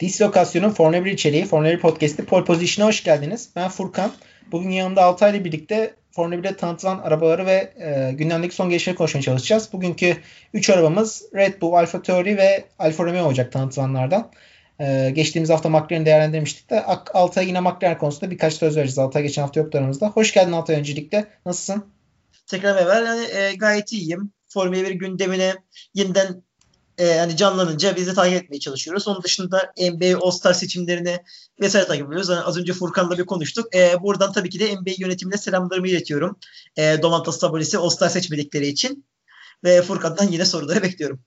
Dislokasyon'un Formula 1 içeriği Formula 1 Podcast'i Pole Position'a hoş geldiniz. Ben Furkan. Bugün yanımda Altay ile birlikte Formula 1'de tanıtılan arabaları ve e, gündemdeki son gelişmeleri konuşmaya çalışacağız. Bugünkü 3 arabamız Red Bull, Alfa Tauri ve Alfa Romeo olacak tanıtılanlardan. E, geçtiğimiz hafta McLaren'i değerlendirmiştik de Altay'a yine McLaren konusunda birkaç söz vereceğiz. Altay geçen hafta yoktu aramızda. Hoş geldin Altay öncelikle. Nasılsın? Tekrar merhaba. Yani, e, gayet iyiyim. Formula 1 gündemine yeniden e, hani canlanınca biz de takip etmeye çalışıyoruz. Onun dışında NBA All-Star seçimlerini vesaire takip ediyoruz. Yani az önce Furkan'la bir konuştuk. E, buradan tabii ki de NBA yönetimine selamlarımı iletiyorum. E, Domantas Sabonis'i All-Star seçmedikleri için. Ve Furkan'dan yine soruları bekliyorum.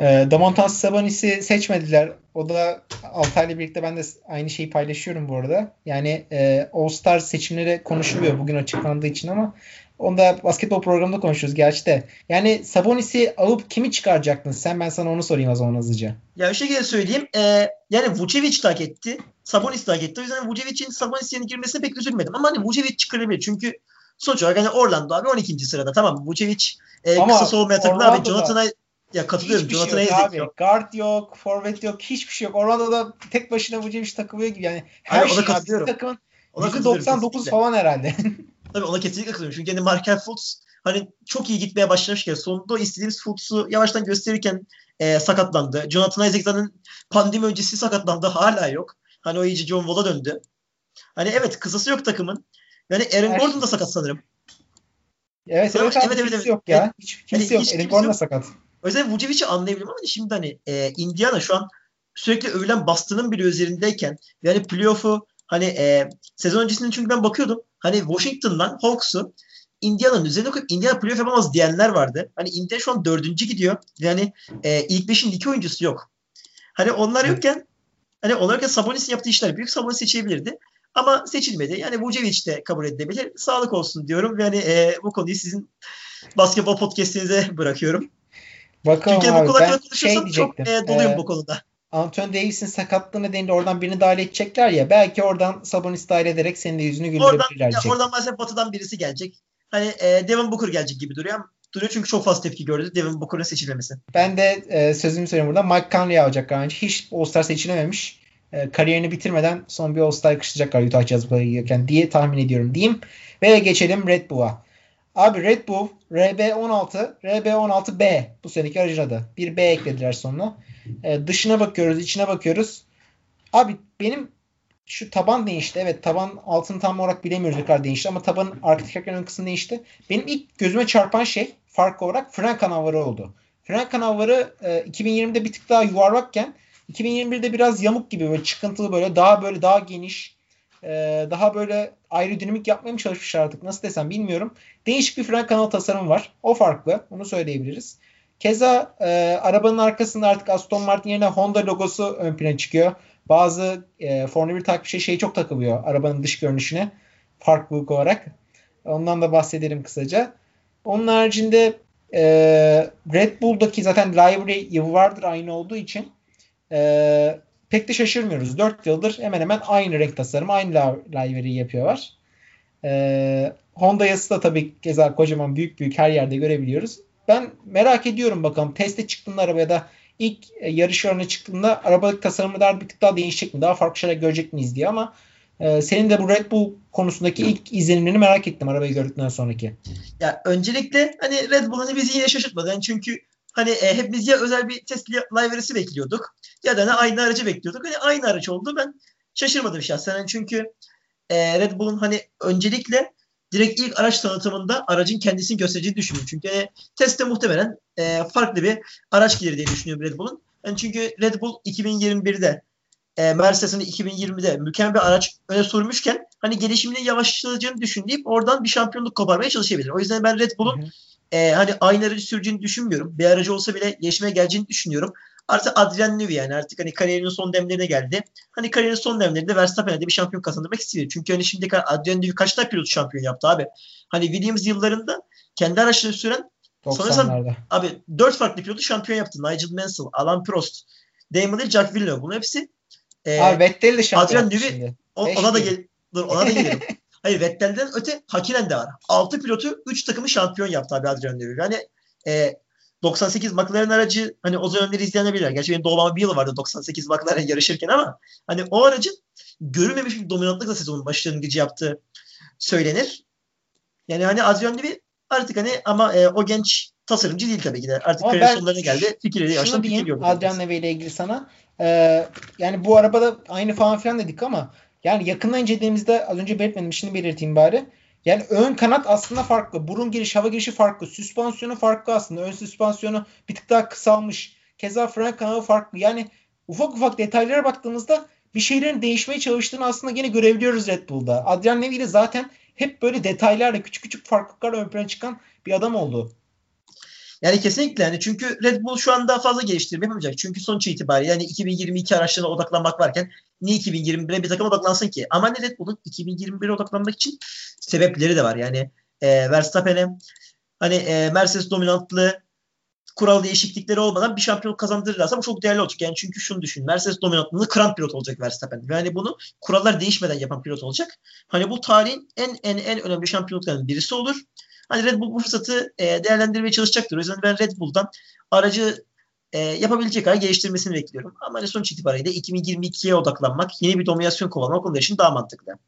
E, Domantas Sabonis'i seçmediler. O da Altay'la birlikte ben de aynı şeyi paylaşıyorum bu arada. Yani e, All-Star seçimleri konuşuluyor bugün açıklandığı için ama Onda basketbol programında konuşuyoruz gerçi de. Yani Sabonis'i alıp kimi çıkaracaktın sen? Ben sana onu sorayım o zaman hızlıca. Ya bir şekilde söyleyeyim. Ee, yani Vucevic tak etti. Sabonis tak etti. O yüzden Vucevic'in Sabonis yerine girmesine pek üzülmedim. Ama hani Vucevic çıkarabilir. Çünkü sonuç olarak hani Orlando abi 12. sırada. Tamam Vucevic e, Ama kısa soğumaya takılı abi. Jonathan'a ya katılıyorum. Hiçbir Jonathan'a şey yok, yok. Guard yok, forvet yok, hiçbir şey yok. Orlando'da tek başına Vucevic takılıyor gibi yani. Her Hayır, şey. Abi, takımın %99 falan herhalde. Tabii ona kesinlikle katılıyorum. Çünkü yani Markel Fultz hani çok iyi gitmeye başlamışken sonunda istediğimiz Fultz'u yavaştan gösterirken e, sakatlandı. Jonathan Isaac zaten pandemi öncesi sakatlandı. Hala yok. Hani o iyice John Wall'a döndü. Hani evet kısası yok takımın. Yani Aaron Her Gordon da sakat sanırım. Evet, evet, evet, evet, evet. yok ya. Hiç kimse yani, yok. Aaron Gordon da sakat. O yüzden Vucevic'i anlayabilirim ama şimdi hani e, Indiana şu an sürekli övülen Boston'ın bile üzerindeyken yani playoff'u hani e, sezon öncesinde çünkü ben bakıyordum hani Washington'dan Hawks'u Indiana'nın üzerine koyup Indiana playoff yapamaz diyenler vardı. Hani Indiana şu an dördüncü gidiyor. Yani e, ilk beşin iki oyuncusu yok. Hani onlar yokken hani onlar yokken Sabonis'in yaptığı işler büyük Sabonis seçebilirdi. Ama seçilmedi. Yani Vucevic de kabul edilebilir. Sağlık olsun diyorum. Yani e, bu konuyu sizin basketbol podcastinize bırakıyorum. Bakalım Çünkü abi, bu konuda konuşursam şey çok e, doluyum ee, bu konuda. Anthony Davis'in sakatlığını deyince oradan birini dahil edecekler ya. Belki oradan Sabonis dahil ederek senin de yüzünü güldürebilirler. Oradan, oradan maalesef batıdan birisi gelecek. Hani e, Devin Booker gelecek gibi duruyor. Duruyor çünkü çok fazla tepki gördü Devin Booker'ın seçilmemesi. Ben de e, sözümü söyleyeyim burada. Mike Conley alacak önce. Hiç All-Star seçilememiş. E, kariyerini bitirmeden son bir All-Star yakıştıracaklar Utah Jazz'ı gelirken diye tahmin ediyorum diyeyim. Ve geçelim Red Bull'a. Abi Red Bull RB16, RB16B bu seneki aracın adı. Bir B eklediler sonuna. E, dışına bakıyoruz, içine bakıyoruz. Abi benim şu taban değişti. Evet taban altını tam olarak bilemiyoruz ne kadar değişti ama tabanın arka tekerlerin ön kısmı değişti. Benim ilk gözüme çarpan şey fark olarak fren kanalları oldu. Fren kanalları e, 2020'de bir tık daha yuvarlakken 2021'de biraz yamuk gibi böyle çıkıntılı böyle daha böyle daha geniş e, daha böyle aerodinamik yapmaya mı çalışmışlar artık nasıl desem bilmiyorum. Değişik bir fren kanal tasarımı var. O farklı. Onu söyleyebiliriz. Keza e, arabanın arkasında artık Aston Martin yerine Honda logosu ön plana çıkıyor. Bazı e, Formula 1 takipçi şey çok takılıyor arabanın dış görünüşüne farklılık olarak. Ondan da bahsedelim kısaca. Onun haricinde e, Red Bull'daki zaten livery yıllardır aynı olduğu için e, pek de şaşırmıyoruz. 4 yıldır hemen hemen aynı renk tasarımı, aynı livery yapıyorlar. E, Honda yazısı da tabii keza kocaman büyük büyük her yerde görebiliyoruz. Ben merak ediyorum bakalım teste çıktığında arabaya da ilk e, yarışlarına çıktığında arabalık tasarımı daha bir tık daha değişecek mi? Daha farklı şeyler görecek miyiz diye ama e, senin de bu Red Bull konusundaki ilk izlenimlerini merak ettim arabayı gördükten sonraki. Ya öncelikle hani Red Bull hani bizi yine şaşırtmadı. Yani çünkü hani e, hepimiz ya özel bir test livery'si bekliyorduk ya da ne aynı aracı bekliyorduk. Hani aynı araç oldu. Ben şaşırmadım şahsen. Yani çünkü e, Red Bull'un hani öncelikle direkt ilk araç tanıtımında aracın kendisini göstereceğini düşünüyorum. Çünkü yani, testte muhtemelen e, farklı bir araç gelir diye düşünüyorum Red Bull'un. Yani çünkü Red Bull 2021'de e, Mercedes'in 2020'de mükemmel bir araç öne sürmüşken hani gelişiminin yavaşlayacağını düşündüğüm oradan bir şampiyonluk koparmaya çalışabilir. O yüzden ben Red Bull'un e, hani aynı aracı süreceğini düşünmüyorum. Bir aracı olsa bile gelişmeye geleceğini düşünüyorum. Artık Adrian Newey yani artık hani kariyerinin son demlerine geldi. Hani kariyerinin son demlerinde Verstappen'e de bir şampiyon kazandırmak istiyor. Çünkü hani şimdi Adrian Newey kaç tane pilot şampiyon yaptı abi. Hani Williams yıllarında kendi araçlarını süren sanırsam abi dört farklı pilotu şampiyon yaptı. Nigel Mansell, Alan Prost, Damon Hill, Jack Villeneuve. Bunun hepsi e, abi Vettel de şampiyon Adrian Newey o, ona da gel dur ona da gelelim. Hayır Vettel'den öte Hakinen de var. 6 pilotu 3 takımı şampiyon yaptı abi Adrian Newey. Yani e, 98 McLaren aracı hani o dönemleri izleyebilirler. Gerçi benim doğmama bir yıl vardı 98 McLaren yarışırken ama hani o aracın görülmemiş bir dominantlıkla sezonun başlangıcı yaptığı söylenir. Yani hani Adrian Newey artık hani ama e, o genç tasarımcı değil tabii ki de. Artık Ama kariyer sonlarına geldi. Fikirleri yaştan fikir diyeyim yok. Adrian Neve ile ilgili sana. Ee, yani bu arabada aynı falan filan dedik ama yani yakından incelediğimizde az önce belirtmedim şimdi belirteyim bari. Yani ön kanat aslında farklı. Burun giriş, hava girişi farklı. Süspansiyonu farklı aslında. Ön süspansiyonu bir tık daha kısalmış. Keza fren kanalı farklı. Yani ufak ufak detaylara baktığımızda bir şeylerin değişmeye çalıştığını aslında gene görebiliyoruz Red Bull'da. Adrian Newey de zaten hep böyle detaylarla küçük küçük farklılıklarla ön plana çıkan bir adam oldu. Yani kesinlikle yani çünkü Red Bull şu anda fazla geliştirme yapamayacak. Çünkü sonuç itibariyle yani 2022 araçlarına odaklanmak varken niye 2021'e bir takım odaklansın ki? Ama hani Red Bull'un 2021'e odaklanmak için sebepleri de var. Yani e, Verstappen'e hani e, Mercedes dominantlı kural değişiklikleri olmadan bir şampiyonluk kazandırırlarsa bu çok değerli olacak. Yani çünkü şunu düşün. Mercedes dominantlığını kıran pilot olacak Verstappen. Yani bunu kurallar değişmeden yapan pilot olacak. Hani bu tarihin en en en önemli şampiyonluklarından birisi olur. Hani Red Bull bu fırsatı e, değerlendirmeye çalışacaktır. O yüzden ben Red Bull'dan aracı e, yapabilecek kadar geliştirmesini bekliyorum. Ama hani sonuç itibariyle 2022'ye odaklanmak, yeni bir dominasyon kovalamak onlar için daha mantıklı.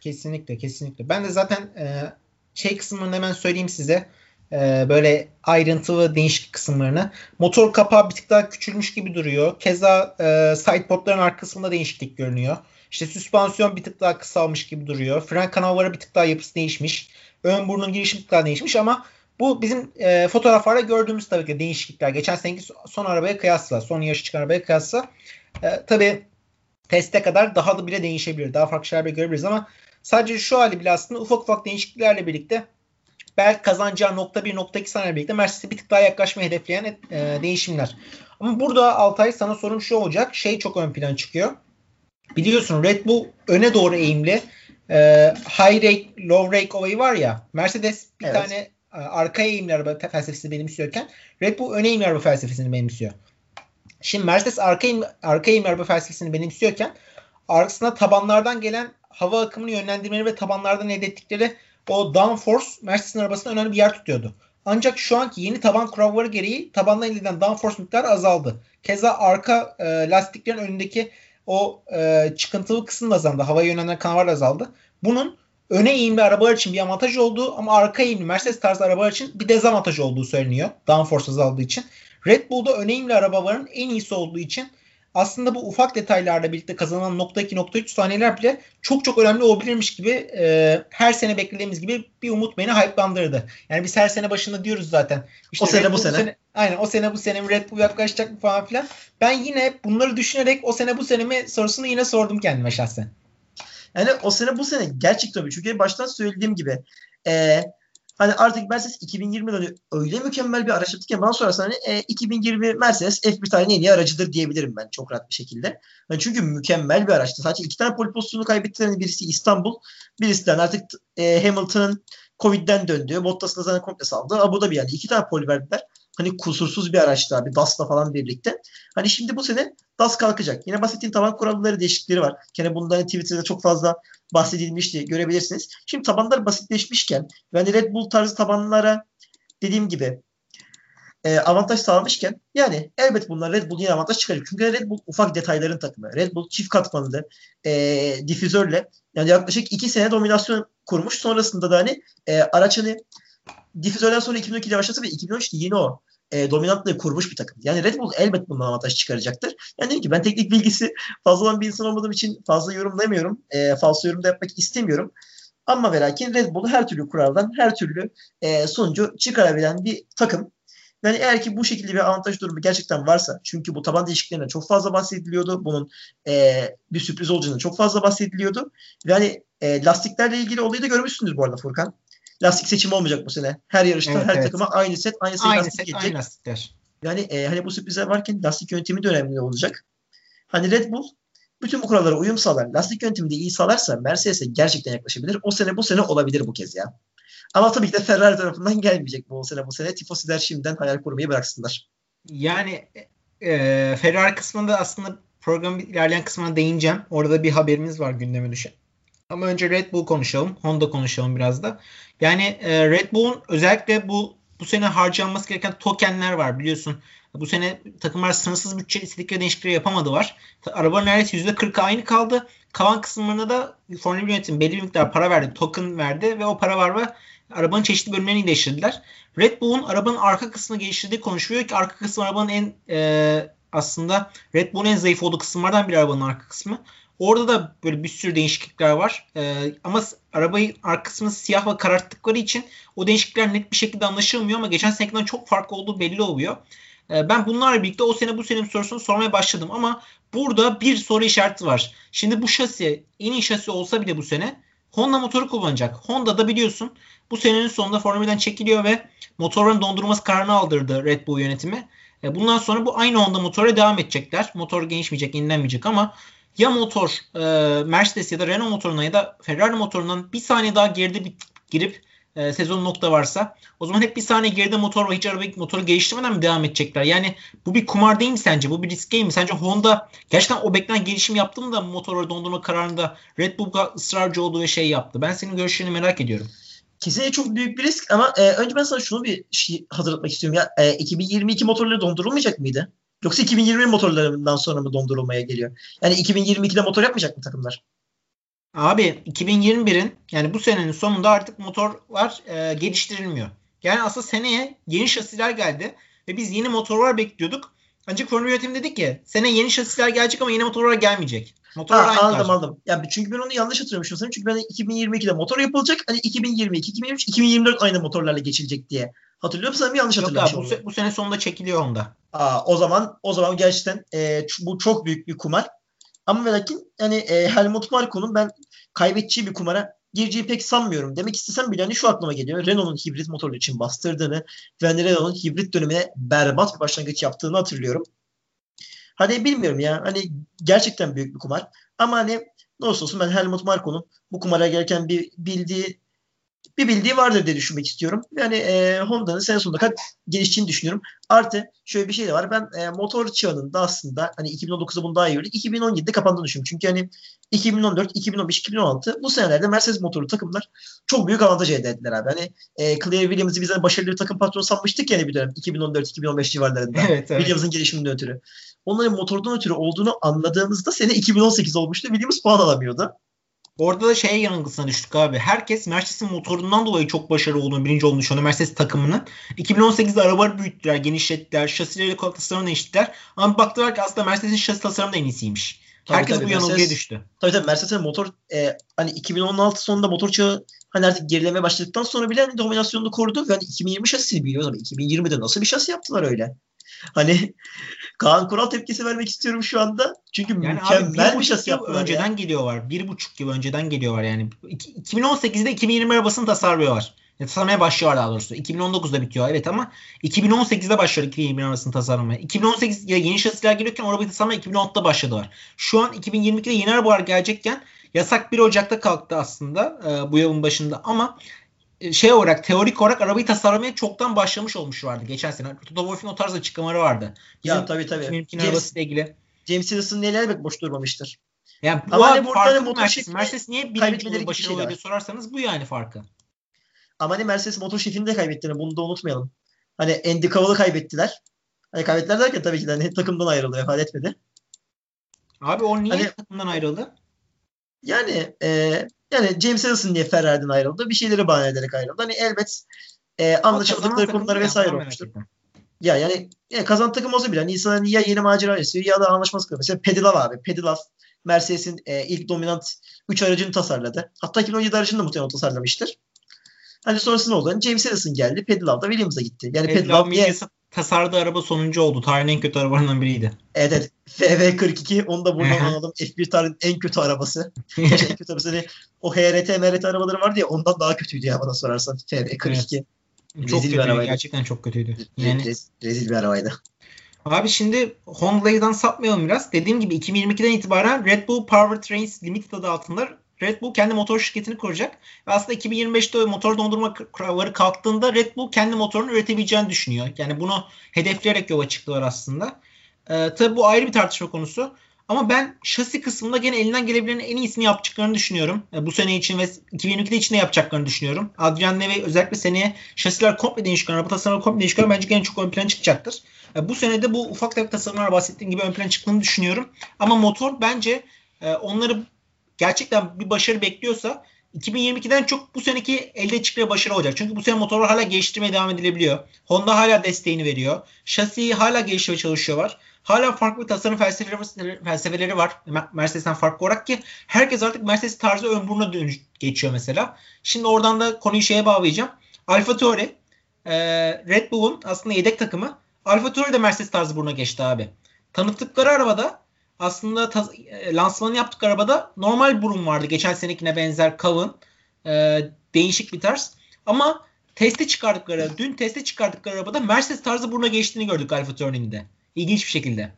Kesinlikle, kesinlikle. Ben de zaten e, şey kısmını hemen söyleyeyim size. E, böyle ayrıntılı değişik kısımlarını. Motor kapağı bir tık daha küçülmüş gibi duruyor. Keza e, sidepodların arkasında değişiklik görünüyor. İşte süspansiyon bir tık daha kısalmış gibi duruyor. Fren kanalları bir tık daha yapısı değişmiş. Ön burnun girişim bir tık daha değişmiş ama bu bizim e, fotoğraflarda gördüğümüz tabii ki değişiklikler. Geçen seneki son arabaya kıyasla, son yarış çıkan arabaya kıyasla. E, tabii teste kadar daha da bile değişebilir. Daha farklı şeyler görebiliriz ama sadece şu hali bile aslında ufak ufak değişikliklerle birlikte belki kazanacağı nokta 1 nokta 2 saniye birlikte Mercedes'e bir tık daha yaklaşmayı hedefleyen e, değişimler. Ama burada Altay sana sorum şu olacak. Şey çok ön plan çıkıyor. Biliyorsun Red Bull öne doğru eğimli. E, high rake, low rake olayı var ya. Mercedes bir evet. tane e, arkaya eğimli araba felsefesini benimsiyorken Red Bull öne eğimli araba felsefesini benimsiyor. Şimdi Mercedes arka eğimli, arka eğimli araba felsefesini benimsiyorken arkasına tabanlardan gelen hava akımını yönlendirmeleri ve tabanlardan elde ettikleri o downforce Mercedes'in arabasında önemli bir yer tutuyordu. Ancak şu anki yeni taban kuralları gereği tabandan elde edilen downforce miktarı azaldı. Keza arka e, lastiklerin önündeki o e, çıkıntılı kısım da azaldı. Havaya yönelen kanallar azaldı. Bunun öne eğimli arabalar için bir avantaj olduğu ama arka eğimli Mercedes tarzı arabalar için bir dezavantaj olduğu söyleniyor. Downforce azaldığı için. Red Bull'da öne eğimli arabaların en iyisi olduğu için aslında bu ufak detaylarla birlikte kazanılan nokta 2 nokta 3 saniyeler bile çok çok önemli olabilirmiş gibi e, her sene beklediğimiz gibi bir umut beni hype'landırdı. Yani biz her sene başında diyoruz zaten. İşte o sene bu sene. sene. Aynen o sene bu sene Red Bull yaklaşacak mı falan filan. Ben yine bunları düşünerek o sene bu sene mi sorusunu yine sordum kendime şahsen. Yani o sene bu sene gerçekten tabii. Çünkü baştan söylediğim gibi e, Hani artık Mercedes 2020'de hani öyle mükemmel bir araç ki bana sorarsan hani e, 2020 Mercedes F1 tarihinin en iyi aracıdır diyebilirim ben çok rahat bir şekilde. Yani çünkü mükemmel bir araçtı. Sadece iki tane pole pozisyonu kaybettiler. Birisi İstanbul, birisi de artık e, Hamilton'ın Covid'den döndü. Bottas'ın zaten komple saldı. Abu Dhabi yani iki tane pole verdiler. Hani kusursuz bir araçtı abi. DAS'la falan birlikte. Hani şimdi bu sene DAS kalkacak. Yine bahsettiğim taban kuralları değişiklikleri var. Kene bundan Twitter'da çok fazla bahsedilmişti. Görebilirsiniz. Şimdi tabanlar basitleşmişken yani Red Bull tarzı tabanlara dediğim gibi e, avantaj sağlamışken yani elbet bunlar Red Bull yine avantaj çıkarıyor. Çünkü Red Bull ufak detayların takımı. Red Bull çift katmanlı e, difüzörle yani yaklaşık iki sene dominasyon kurmuş. Sonrasında da hani e, araç hani difüzörden sonra 2012'de başlasa ve 2013'te yeni o e, dominantlığı kurmuş bir takım. Yani Red Bull elbet bundan avantaj çıkaracaktır. Yani dedim ki ben teknik bilgisi fazla olan bir insan olmadığım için fazla yorumlayamıyorum. E, fazla yorum da yapmak istemiyorum. Ama ve lakin Red Bull her türlü kuraldan her türlü e, sonucu çıkarabilen bir takım. Yani eğer ki bu şekilde bir avantaj durumu gerçekten varsa çünkü bu taban değişikliklerinden çok fazla bahsediliyordu. Bunun e, bir sürpriz olacağını çok fazla bahsediliyordu. Yani e, lastiklerle ilgili olayı da görmüşsündür bu arada Furkan lastik seçimi olmayacak bu sene. Her yarışta evet, her evet. takıma aynı set aynı, aynı lastik set, gelecek. Aynı lastikler. Yani e, hani bu sürprizler varken lastik yönetimi de önemli olacak. Hani Red Bull bütün bu kurallara uyum sağlar, lastik yönetimini de iyi sağlarsa Mercedes'e gerçekten yaklaşabilir. O sene bu sene olabilir bu kez ya. Ama tabii ki de Ferrari tarafından gelmeyecek bu sene bu sene. Tifosiler şimdiden hayal kurmayı bıraksınlar. Yani e, Ferrari kısmında aslında programın ilerleyen kısmına değineceğim. Orada bir haberimiz var gündeme düşen. Ama önce Red Bull konuşalım. Honda konuşalım biraz da. Yani e, Red Bull'un özellikle bu Bu sene harcanması gereken tokenler var biliyorsun. Bu sene takımlar sınırsız bütçe istedikleri değişiklikleri yapamadı var. Arabanın neredeyse %40 aynı kaldı. Kalan kısımlarına da Formula 1 yönetimi belli bir miktar para verdi. Token verdi ve o para var ve arabanın çeşitli bölümlerini değiştirdiler. Red Bull'un arabanın arka kısmını geliştirdiği konuşuluyor ki arka kısmı arabanın en e, aslında Red Bull'un en zayıf olduğu kısımlardan bir arabanın arka kısmı. Orada da böyle bir sürü değişiklikler var. Ee, ama arabayı arka kısmını siyah ve kararttıkları için o değişiklikler net bir şekilde anlaşılmıyor ama geçen seneden çok farklı olduğu belli oluyor. Ee, ben bunlarla birlikte o sene bu senin sorusunu sormaya başladım ama burada bir soru işareti var. Şimdi bu şasi en iyi şasi olsa bile bu sene Honda motoru kullanacak. Honda da biliyorsun bu senenin sonunda Formula 1'den çekiliyor ve motorların dondurması kararını aldırdı Red Bull yönetimi. Ee, bundan sonra bu aynı Honda motora devam edecekler. Motor gelişmeyecek, yenilenmeyecek ama ya motor e, Mercedes ya da Renault motoruna ya da Ferrari motorundan bir saniye daha geride bir, girip e, sezon nokta varsa o zaman hep bir saniye geride motor ve hiç araba motoru geliştirmeden mi devam edecekler? Yani bu bir kumar değil mi sence? Bu bir risk değil mi? Sence Honda gerçekten o beklenen gelişim yaptı mı da motoru dondurma kararında Red Bull ısrarcı olduğu ve şey yaptı? Ben senin görüşlerini merak ediyorum. Kesinlikle çok büyük bir risk ama e, önce ben sana şunu bir şey hatırlatmak istiyorum. Ya e, 2022 motorları dondurulmayacak mıydı? Yoksa 2020 motorlarından sonra mı dondurulmaya geliyor? Yani 2022'de motor yapmayacak mı takımlar? Abi 2021'in yani bu senenin sonunda artık motorlar e, geliştirilmiyor. Yani aslında seneye yeni şasiler geldi ve biz yeni motorlar bekliyorduk. Ancak Formula yönetimi dedik ki sene yeni şasiler gelecek ama yeni motorlar gelmeyecek. Motorlar ha, aldım kalacak. aldım. Ya çünkü ben onu yanlış hatırlamışım sanırım. Çünkü ben 2022'de motor yapılacak. Hani 2022, 2023, 2024 aynı motorlarla geçilecek diye hatırlıyorum. Sanırım yanlış hatırlamışım. Yok abi, bu, bu sene sonunda çekiliyor onda. Aa, o zaman o zaman gerçekten e, bu çok büyük bir kumar. Ama ve lakin yani e, Helmut Marko'nun ben kaybedeceği bir kumara gireceği pek sanmıyorum. Demek istesem bile hani şu aklıma geliyor. Renault'un hibrit motorlu için bastırdığını ve hani Renault'un hibrit dönemine berbat bir başlangıç yaptığını hatırlıyorum. Hani bilmiyorum ya. Hani gerçekten büyük bir kumar. Ama hani ne olursa olsun ben Helmut Marko'nun bu kumara gelirken bir bildiği bir bildiği vardır diye düşünmek istiyorum. Yani e, Honda'nın sene sonunda kadar geliştiğini düşünüyorum. Artı şöyle bir şey de var. Ben e, motor çağının da aslında hani 2019'da bunu daha iyi gördük. 2017'de kapandığını düşünüyorum. Çünkü hani 2014, 2015, 2016 bu senelerde Mercedes motorlu takımlar çok büyük avantaj elde ettiler abi. Hani e, Claire Williams'ı biz başarılı bir takım patronu sanmıştık yani bir dönem 2014-2015 civarlarında. Evet, evet. Williams'ın gelişiminden ötürü. Onların motordan ötürü olduğunu anladığımızda sene 2018 olmuştu. Williams puan alamıyordu. Orada da şeye yanılgısına düştük abi. Herkes Mercedes'in motorundan dolayı çok başarılı olduğunu, birinci olduğunu düşünüyor Mercedes takımının. 2018'de arabaları büyüttüler, genişlettiler, şasileri tasarımını değiştirdiler. Ama baktılar ki aslında Mercedes'in şasi tasarımı da en iyisiymiş. Tabii, Herkes tabii, bu yanılgıya Mercedes, düştü. Tabii tabii Mercedes'in motor e, hani 2016 sonunda motor çağı hani artık gerilemeye başladıktan sonra bile hani dominasyonunu korudu ve hani 2020 şasisini biliyoruz ama 2020'de nasıl bir şasi yaptılar öyle? Hani Kaan Kural tepkisi vermek istiyorum şu anda. Çünkü yani mükemmel abi, bir şasi yaptılar. Önceden ya. geliyorlar. Bir buçuk yıl önceden geliyorlar yani. 2018'de 2020 arabasını tasarlıyorlar. Ya, tasarlamaya başlıyorlar daha doğrusu. 2019'da bitiyor evet ama 2018'de başlıyor 2020 arabasını tasarlamaya. 2018'de yeni şasiler geliyorken arabayı tasarlamaya 2016'da başladılar. Şu an 2022'de yeni arabalar gelecekken yasak 1 Ocak'ta kalktı aslında e, bu yılın başında ama e, şey olarak teorik olarak arabayı tasarlamaya çoktan başlamış olmuşlardı geçen sene. Toto Wolff'in o tarz açıklamaları vardı. Bizim ya tabii tabii. James, arabasıyla ilgili. James Wilson'ın neler elbet boş durmamıştır. Yani bu Ama hani burada motor Mercedes. Mercedes niye yılı başarılı diye sorarsanız bu yani farkı. Ama hani Mercedes motor şefini de kaybettiğini bunu da unutmayalım. Hani Andy Cavill'ı kaybettiler. Hani kaybettiler derken tabii ki de hani takımdan ayrıldı, vefat etmedi. Abi o niye hani, takımdan ayrıldı? Yani e, yani James Harrison niye Ferrari'den ayrıldı? Bir şeyleri bahane ederek ayrıldı. Hani elbet e, anlaşamadıkları konuları vesaire olmuştur. Ya yani, yani kazan takım olsa bile hani insanlar ya yeni macera istiyor ya da anlaşması kılıyor. Mesela Pedilav abi. Pedilav Mercedes'in e, ilk dominant 3 aracını tasarladı. Hatta 2017 aracını da muhtemelen tasarlamıştır. Hani sonrasında oldu? Hani James Harrison geldi. Pedilav da Williams'a gitti. Yani Pedilav niye tasarladığı araba sonuncu oldu. Tarihin en kötü arabalarından biriydi. Evet evet. FV42 onu da buradan anladım. F1 tarihin en kötü arabası. en kötü arabası. Hani o HRT, MRT arabaları vardı ya ondan daha kötüydü ya bana sorarsan. FV42. Evet. Çok rezil kötüydü. Gerçekten çok kötüydü. Yani... Rez, rezil bir arabaydı. Abi şimdi Honda'dan sapmayalım biraz. Dediğim gibi 2022'den itibaren Red Bull Powertrains Limited adı altında Red Bull kendi motor şirketini kuracak. Ve aslında 2025'te motor dondurma kuralları kalktığında Red Bull kendi motorunu üretebileceğini düşünüyor. Yani bunu hedefleyerek yola çıktılar aslında. Ee, tabii bu ayrı bir tartışma konusu. Ama ben şasi kısmında gene elinden gelebilenin en iyisini yapacaklarını düşünüyorum. E, bu sene için ve 2022'de için de yapacaklarını düşünüyorum. Adrian Neve özellikle seneye şasiler komple değişken, araba tasarımları komple değişken bence gene çok ön plana çıkacaktır. E, bu sene de bu ufak tefek tasarımlar bahsettiğim gibi ön plana çıktığını düşünüyorum. Ama motor bence e, onları gerçekten bir başarı bekliyorsa 2022'den çok bu seneki elde çıktığı başarı olacak. Çünkü bu sene motorlar hala geliştirmeye devam edilebiliyor. Honda hala desteğini veriyor. Şasiyi hala geliştirmeye çalışıyorlar. Hala farklı tasarım felsefeleri, felsefeleri var Mercedes'ten farklı olarak ki herkes artık Mercedes tarzı buruna dönüş, geçiyor mesela. Şimdi oradan da konuyu şeye bağlayacağım. Alfa Tauri e, Red Bull'un aslında yedek takımı Alfa Tauri de Mercedes tarzı buruna geçti abi. Tanıttıkları arabada aslında taz- e, lansmanı yaptık arabada normal burun vardı. Geçen senekine benzer kalın. E, değişik bir tarz. Ama teste çıkardıkları, dün teste çıkardıkları arabada Mercedes tarzı buruna geçtiğini gördük Alfa Tauri'nin İlginç bir şekilde.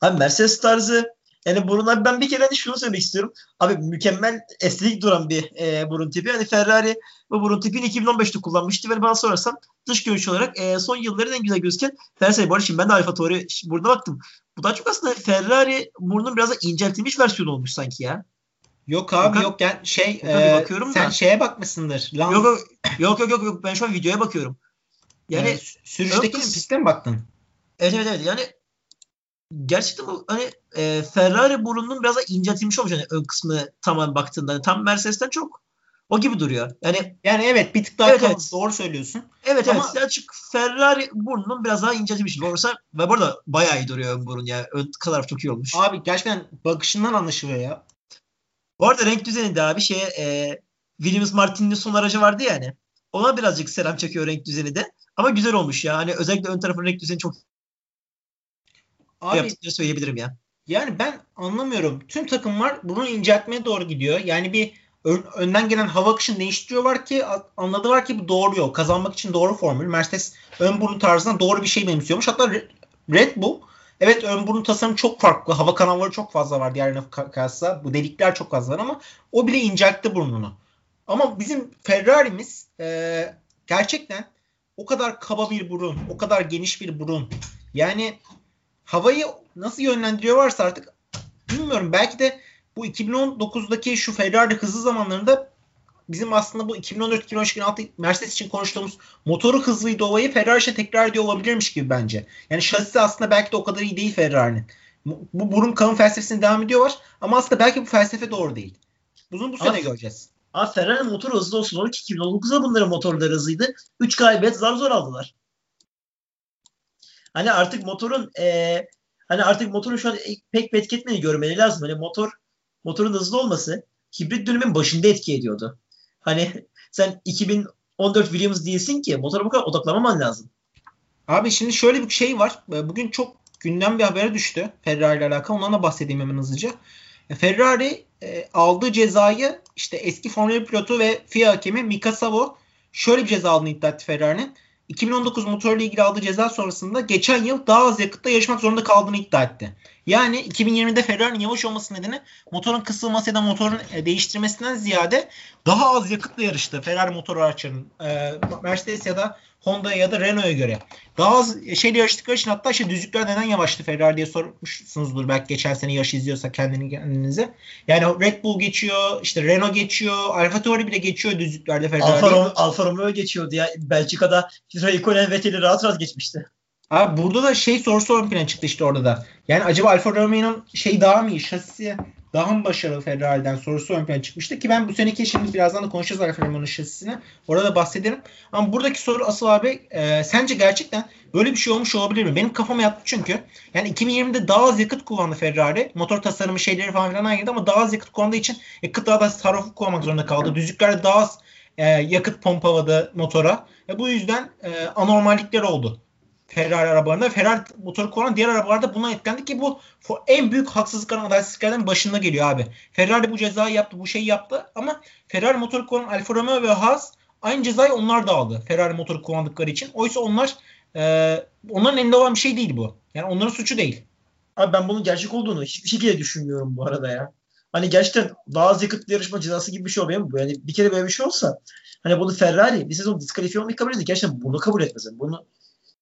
Abi Mercedes tarzı yani burun abi ben bir kere hani şunu söylemek istiyorum. Abi mükemmel estetik duran bir e, burun tipi. Hani Ferrari bu burun tipini 2015'te kullanmıştı ve bana sorarsan dış görünüş olarak e, son yılların en güzel gözüken Ferrari. Bu şimdi ben de Alfa Tauri burada baktım. Bu da çok aslında Ferrari burnunun biraz da inceltilmiş versiyonu olmuş sanki ya. Yok abi Bakın, yok yani şey e, bakıyorum sen da. şeye bakmışsındır. Lans... Yok, yok yok yok yok ben şu an videoya bakıyorum. Yani e, sürüşteki piste mi baktın? Evet evet evet yani gerçekten bu hani e, Ferrari burnunun biraz da inceltilmiş olmuş hani ön kısmı tamam baktığında hani tam Mercedes'ten çok o gibi duruyor. Yani yani evet bir tık daha evet, evet. doğru söylüyorsun. Evet Ama... evet açık Ferrari burnunun biraz daha inceltilmiş. Doğrusu ve bu arada bayağı iyi duruyor ön burun ya. Ön kadar çok iyi olmuş. Abi gerçekten bakışından anlaşılıyor ya. Bu arada renk düzeninde abi şey e, Williams Martin'in son aracı vardı ya hani. Ona birazcık selam çekiyor renk düzeni de. Ama güzel olmuş ya. Hani özellikle ön tarafın renk düzeni çok Abi, yaptıkları söyleyebilirim ya. Yani ben anlamıyorum. Tüm takımlar bunu inceltmeye doğru gidiyor. Yani bir ön, önden gelen hava akışını değiştiriyorlar ki anladılar ki bu doğru yol. Kazanmak için doğru formül. Mercedes ön burun tarzına doğru bir şey benimsiyormuş. Hatta Red Bull evet ön burun tasarımı çok farklı. Hava kanalları çok fazla var diğerine kıyasla. Bu delikler çok fazla ama o bile inceltti burnunu. Ama bizim Ferrari'miz e, gerçekten o kadar kaba bir burun, o kadar geniş bir burun. Yani havayı nasıl yönlendiriyor varsa artık bilmiyorum. Belki de bu 2019'daki şu Ferrari hızlı zamanlarında bizim aslında bu 2014 2013 2016 Mercedes için konuştuğumuz motoru hızlıydı olayı Ferrari işte tekrar ediyor olabilirmiş gibi bence. Yani şasisi aslında belki de o kadar iyi değil Ferrari'nin. Bu burun kalın felsefesine devam ediyorlar ama aslında belki bu felsefe doğru değil. Bunu bu sene göreceğiz. Abi Ferrari motoru hızlı olsun. Olur ki 2019'da bunların motorları hızlıydı. 3 kaybet zar zor aldılar. Hani artık motorun e, hani artık motorun şu an pek bir etki etmediğini görmeleri lazım. Hani motor motorun hızlı olması hibrit dönemin başında etki ediyordu. Hani sen 2014 Williams değilsin ki motora bu kadar odaklamaman lazım. Abi şimdi şöyle bir şey var. Bugün çok gündem bir habere düştü Ferrari ile alakalı. Ondan da bahsedeyim hemen hızlıca. E, Ferrari e, aldığı cezayı işte eski Formula pilotu ve FIA hakemi Mika Savo şöyle bir ceza aldığını iddia etti Ferrari'nin. 2019 motorla ilgili aldığı ceza sonrasında geçen yıl daha az yakıtta yarışmak zorunda kaldığını iddia etti. Yani 2020'de Ferrari'nin yavaş olması nedeni motorun kısılması ya da motorun e, değiştirmesinden ziyade daha az yakıtla yarıştı Ferrari motor araçlarının. E, Mercedes ya da Honda ya da Renault'a göre. Daha az şeyle yarıştıkları için hatta işte düzlükler neden yavaştı Ferrari diye sormuşsunuzdur belki geçen sene yaş izliyorsa kendini kendinize. Yani Red Bull geçiyor, işte Renault geçiyor, Alfa Tauri bile geçiyor düzlüklerde Ferrari. Alfa, Romeo, Alfa Romeo geçiyordu ya. Belçika'da Raikkonen Vettel'i rahat rahat geçmişti. Abi burada da şey sorusu ön plana çıktı işte orada da. Yani acaba Alfa Romeo'nun şey daha mı iyi? Şasisi daha mı başarılı Ferrari'den sorusu ön plana çıkmıştı ki ben bu seneki şimdi birazdan da konuşacağız Alfa Romeo'nun şasisini. Orada bahsederim. Ama buradaki soru asıl abi e, sence gerçekten böyle bir şey olmuş olabilir mi? Benim kafama yattı çünkü. Yani 2020'de daha az yakıt kullandı Ferrari. Motor tasarımı şeyleri falan filan aynıydı ama daha az yakıt kullandığı için yakıt daha da sarrafı kullanmak zorunda kaldı. Düzlüklerde daha az e, yakıt pompaladı motora. E, bu yüzden e, anormallikler oldu. Ferrari arabalarında. Ferrari motoru kullanan diğer arabalarda buna etkilendi ki bu en büyük haksızlıkların adaletsizliklerden başında geliyor abi. Ferrari bu cezayı yaptı, bu şeyi yaptı ama Ferrari motoru kullanan Alfa Romeo ve Haas aynı cezayı onlar da aldı. Ferrari motoru kullandıkları için. Oysa onlar e, onların elinde olan bir şey değil bu. Yani onların suçu değil. Abi ben bunun gerçek olduğunu hiçbir şekilde düşünmüyorum bu arada ya. Hani gerçekten daha az yarışma cezası gibi bir şey oluyor mu? Yani bir kere böyle bir şey olsa hani bunu Ferrari bir sezon diskalifiye olmayı kabul ediyor. Gerçekten bunu kabul etmez. Bunu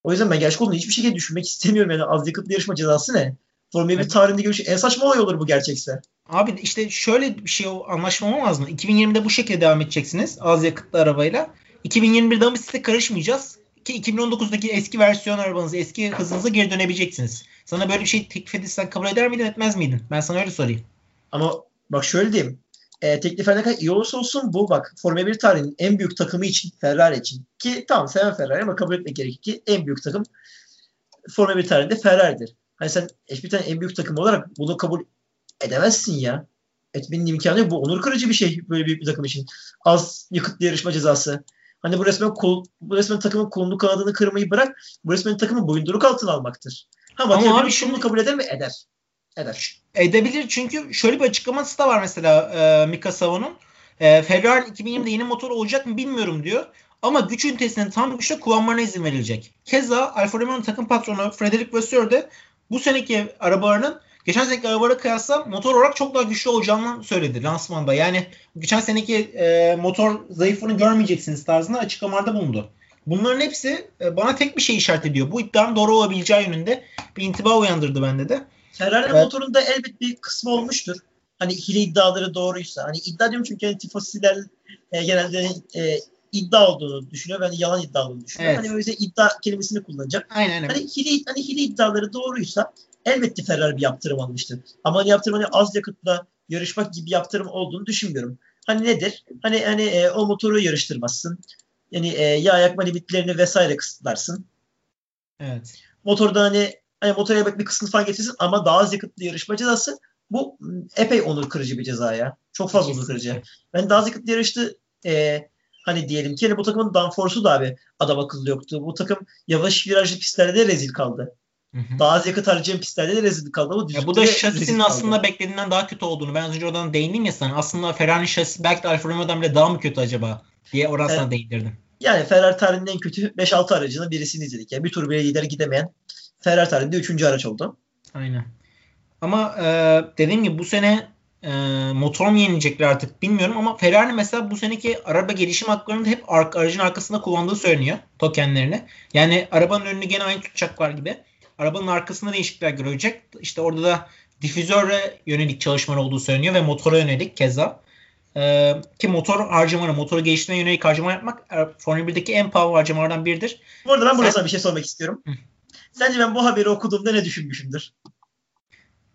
o yüzden ben gerçek olduğunu hiçbir şekilde düşünmek istemiyorum. Yani az yakıtlı yarışma cezası ne? Formula 1 tarihinde görüş en saçma olay olur bu gerçekse. Abi işte şöyle bir şey anlaşma olmaz mı? 2020'de bu şekilde devam edeceksiniz az yakıtlı arabayla. 2021'de ama size karışmayacağız. Ki 2019'daki eski versiyon arabanızı, eski hızınıza geri dönebileceksiniz. Sana böyle bir şey teklif edilsen kabul eder miydin etmez miydin? Ben sana öyle sorayım. Ama bak şöyle diyeyim. E, teklifler ne kadar iyi olursa olsun bu bak Formula 1 tarihinin en büyük takımı için Ferrari için ki tamam seven Ferrari ama kabul etmek gerekir ki en büyük takım Formula 1 tarihinde Ferrari'dir. Hani sen bir tane en büyük takım olarak bunu kabul edemezsin ya. Etmenin imkanı yok. Bu onur kırıcı bir şey böyle büyük bir takım için. Az yakıtlı yarışma cezası. Hani bu resmen kol, bu resmen takımın kolunu kanadını kırmayı bırak. Bu resmen takımın boyunduruk altına almaktır. Ha, Ama abi şunu kabul eder mi? Eder. Eder. Edebilir çünkü şöyle bir açıklaması da var mesela e, Mika Savo'nun. E, Ferrari 2020'de yeni motor olacak mı bilmiyorum diyor. Ama güç ünitesinin tam güçle kullanmana izin verilecek. Keza Alfa Romeo'nun takım patronu Frederick Vasseur de bu seneki arabalarının geçen seneki arabalara kıyasla motor olarak çok daha güçlü olacağını söyledi lansmanda. Yani geçen seneki e, motor zayıfını görmeyeceksiniz tarzında açıklamalarda bulundu. Bunların hepsi e, bana tek bir şey işaret ediyor. Bu iddianın doğru olabileceği yönünde bir intiba uyandırdı bende de. Ferrari evet. motorunda elbet bir kısmı olmuştur. Hani hile iddiaları doğruysa. Hani iddia diyorum çünkü hani tifosiler e, genelde e, iddia olduğunu düşünüyor. Ben yalan iddia olduğunu düşünüyorum. Evet. Hani o yüzden iddia kelimesini kullanacak. Aynen öyle. Hani hile, hani hile iddiaları doğruysa elbette Ferrari bir yaptırım almıştır. Ama hani yaptırım hani az yakıtla yarışmak gibi yaptırım olduğunu düşünmüyorum. Hani nedir? Hani hani e, o motoru yarıştırmazsın. Yani e, yağ yakma limitlerini vesaire kısıtlarsın. Evet. Motorda hani hani motora bir kısmı falan getirsin ama daha az yakıtlı yarışma cezası bu epey onur kırıcı bir ceza ya. Çok fazla onur kırıcı. Ben daha az yakıtlı yarıştı e, hani diyelim ki hani bu takımın downforce'u da abi adam akıllı yoktu. Bu takım yavaş virajlı pistlerde de rezil kaldı. Hı hı. Daha az yakıt harcayan pistlerde de rezil kaldı ama ya bu da şasisinin aslında beklediğinden daha kötü olduğunu. Ben az önce oradan değindim ya sana. Aslında Ferrari şasisi belki de Alfa Romeo'dan bile daha mı kötü acaba diye oradan evet. değindirdim. Yani Ferrari tarihinin en kötü 5-6 aracının birisini izledik. Yani bir tur bile lider gidemeyen Ferrari tarihinde 3. araç oldu. Aynen. Ama e, dediğim gibi bu sene e, motor mu yenilecekler artık bilmiyorum ama Ferrari mesela bu seneki araba gelişim haklarını hep ar- aracın arkasında kullandığı söyleniyor tokenlerini. Yani arabanın önünü gene aynı tutacaklar gibi. Arabanın arkasında değişiklikler görecek. İşte orada da difüzöre yönelik çalışmalar olduğu söyleniyor ve motora yönelik keza. Ee, ki motor harcamaları, motoru geliştirmeye yönelik harcama yapmak e, Formula 1'deki en pahalı harcamalardan biridir. Bu arada ben burada Sen... bir şey sormak istiyorum. Hı. Sence ben bu haberi okuduğumda ne düşünmüşümdür?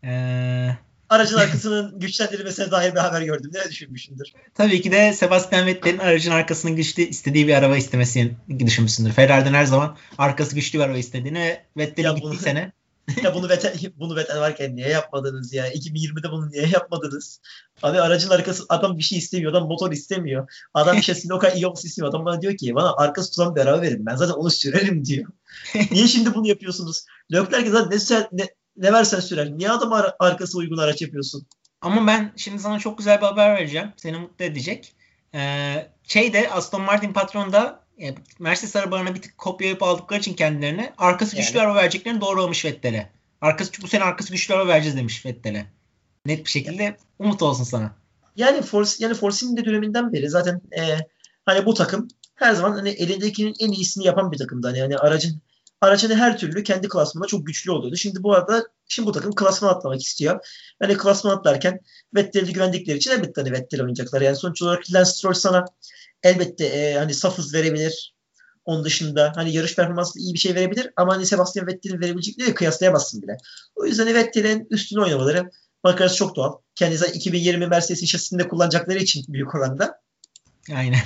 Ee, Aracın arkasının güçlendirilmesine dair bir haber gördüm. Ne düşünmüşsündür? Tabii ki de Sebastian Vettel'in aracın arkasının güçlü istediği bir araba istemesini düşünmüşsündür. Ferrari'den her zaman arkası güçlü bir araba istediğini ve Vettel'in gittiği sene ya bunu Vettel, bunu Vettel varken niye yapmadınız ya? 2020'de bunu niye yapmadınız? Abi aracın arkası adam bir şey istemiyor. Adam motor istemiyor. Adam şasinin o kadar iyi olması istemiyor. Adam bana diyor ki bana arkası tutan bir araba verin. Ben zaten onu sürerim diyor. niye şimdi bunu yapıyorsunuz? Leclerc zaten ne, ne, ne versen sürer. Niye adam ar- arkası uygun araç yapıyorsun? Ama ben şimdi sana çok güzel bir haber vereceğim. Seni mutlu edecek. Ee, şey de Aston Martin patronu da e, Mercedes arabalarına bir tık kopya yapıp aldıkları için kendilerine arkası yani. güçlü araba vereceklerini doğrulamış Vettel'e. Arkası, bu sene arkası güçlü araba vereceğiz demiş Vettel'e. Net bir şekilde yani. umut olsun sana. Yani Force yani Force'in de döneminden beri zaten e, hani bu takım her zaman hani elindekinin en iyisini yapan bir takımdı. Hani, hani aracın aracını her türlü kendi klasmanında çok güçlü oluyordu. Şimdi bu arada şimdi bu takım klasman atlamak istiyor. Yani klasman atlarken Vettel'i güvendikleri için elbette hani Vettel oynayacaklar. Yani sonuç olarak Lance Stroll sana elbette e, hani saf hız verebilir. Onun dışında hani yarış performansı iyi bir şey verebilir ama hani Sebastian Vettel'in verebilecekleri kıyaslayamazsın bile. O yüzden hani Vettel'in üstüne oynamaları bakarız çok doğal. Kendisi 2020 Mercedes'in şasisinde kullanacakları için büyük oranda. Aynen.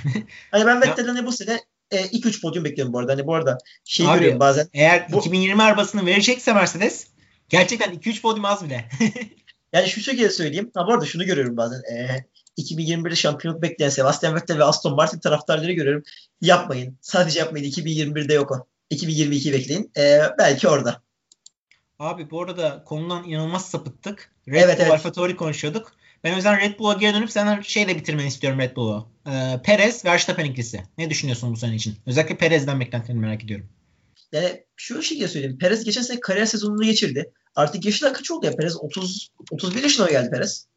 hani ben Vettel'in hani bu sene e, ilk üç podyum bekliyorum bu arada. Hani bu arada şey Abi, görüyorum bazen. Eğer bu, 2020 arabasını verecekse Mercedes gerçekten 2-3 podyum az bile. yani şu şekilde söyleyeyim. Ha bu arada şunu görüyorum bazen. E, 2021'de şampiyonluk bekleyen Sebastian Vettel ve Aston Martin taraftarları görüyorum. Yapmayın. Sadece yapmayın. 2021'de yok o. 2022 bekleyin. Ee, belki orada. Abi bu arada konudan inanılmaz sapıttık. Red evet, Bull evet. Alfa Tauri konuşuyorduk. Ben o yüzden Red Bull'a geri dönüp senden şeyle bitirmeni istiyorum Red Bull'u. Ee, Perez Verstappen ikilisi. Ne düşünüyorsun bu sene için? Özellikle Perez'den beklentilerini merak ediyorum. Yani şu şekilde söyleyeyim. Perez geçen sene kariyer sezonunu geçirdi. Artık yaşına kaç oldu ya Perez? 30 31 yaşına geldi Perez.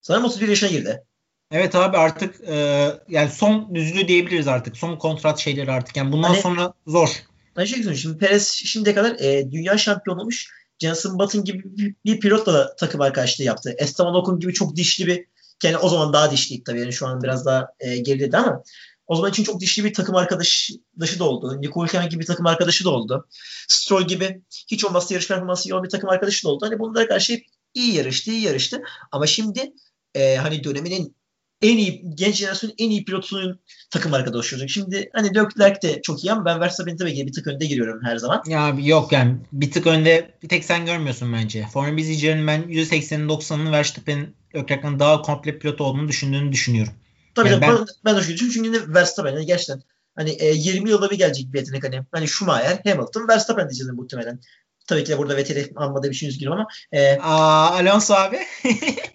Sanırım 31 yaşına girdi. Evet abi artık e, yani son düzlüğü diyebiliriz artık. Son kontrat şeyleri artık. Yani bundan hani, sonra zor. Ben şey söyleyeyim. Şimdi Perez şimdiye kadar e, dünya şampiyonu olmuş. Jenson Button gibi bir, pilotla takım arkadaşlığı yaptı. Esteban Ocon gibi çok dişli bir yani o zaman daha dişliydi tabii yani şu an biraz daha e, geriledi ama o zaman için çok dişli bir takım arkadaşı da oldu. Nico Hülkenberg gibi bir takım arkadaşı da oldu. Stroll gibi hiç olmazsa yarış performansı iyi olan bir takım arkadaşı da oldu. Hani bunlara karşı hep iyi yarıştı, iyi yarıştı. Ama şimdi e, hani döneminin en iyi genç jenerasyonun en iyi pilotunun takım arkadaşı olacak. Şimdi hani Leclerc de çok iyi ama ben Verstappen'in tabii ki bir tık önde giriyorum her zaman. Ya yok yani bir tık önde bir tek sen görmüyorsun bence. Formula 1 izleyicilerin ben %80'in 90'ının Verstappen'in Leclerc'in daha komple pilot olduğunu düşündüğünü düşünüyorum. Tabii yani ben, ben de düşünüyorum. Çünkü Verstappen yani gerçekten hani e, 20 yılda bir gelecek bir yetenek hani. Hani Schumacher, Hamilton, Verstappen diyeceğiz muhtemelen. Tabii ki de burada Vettel'i almadığı bir şey üzgünüm ama. E, Aa, Alonso abi.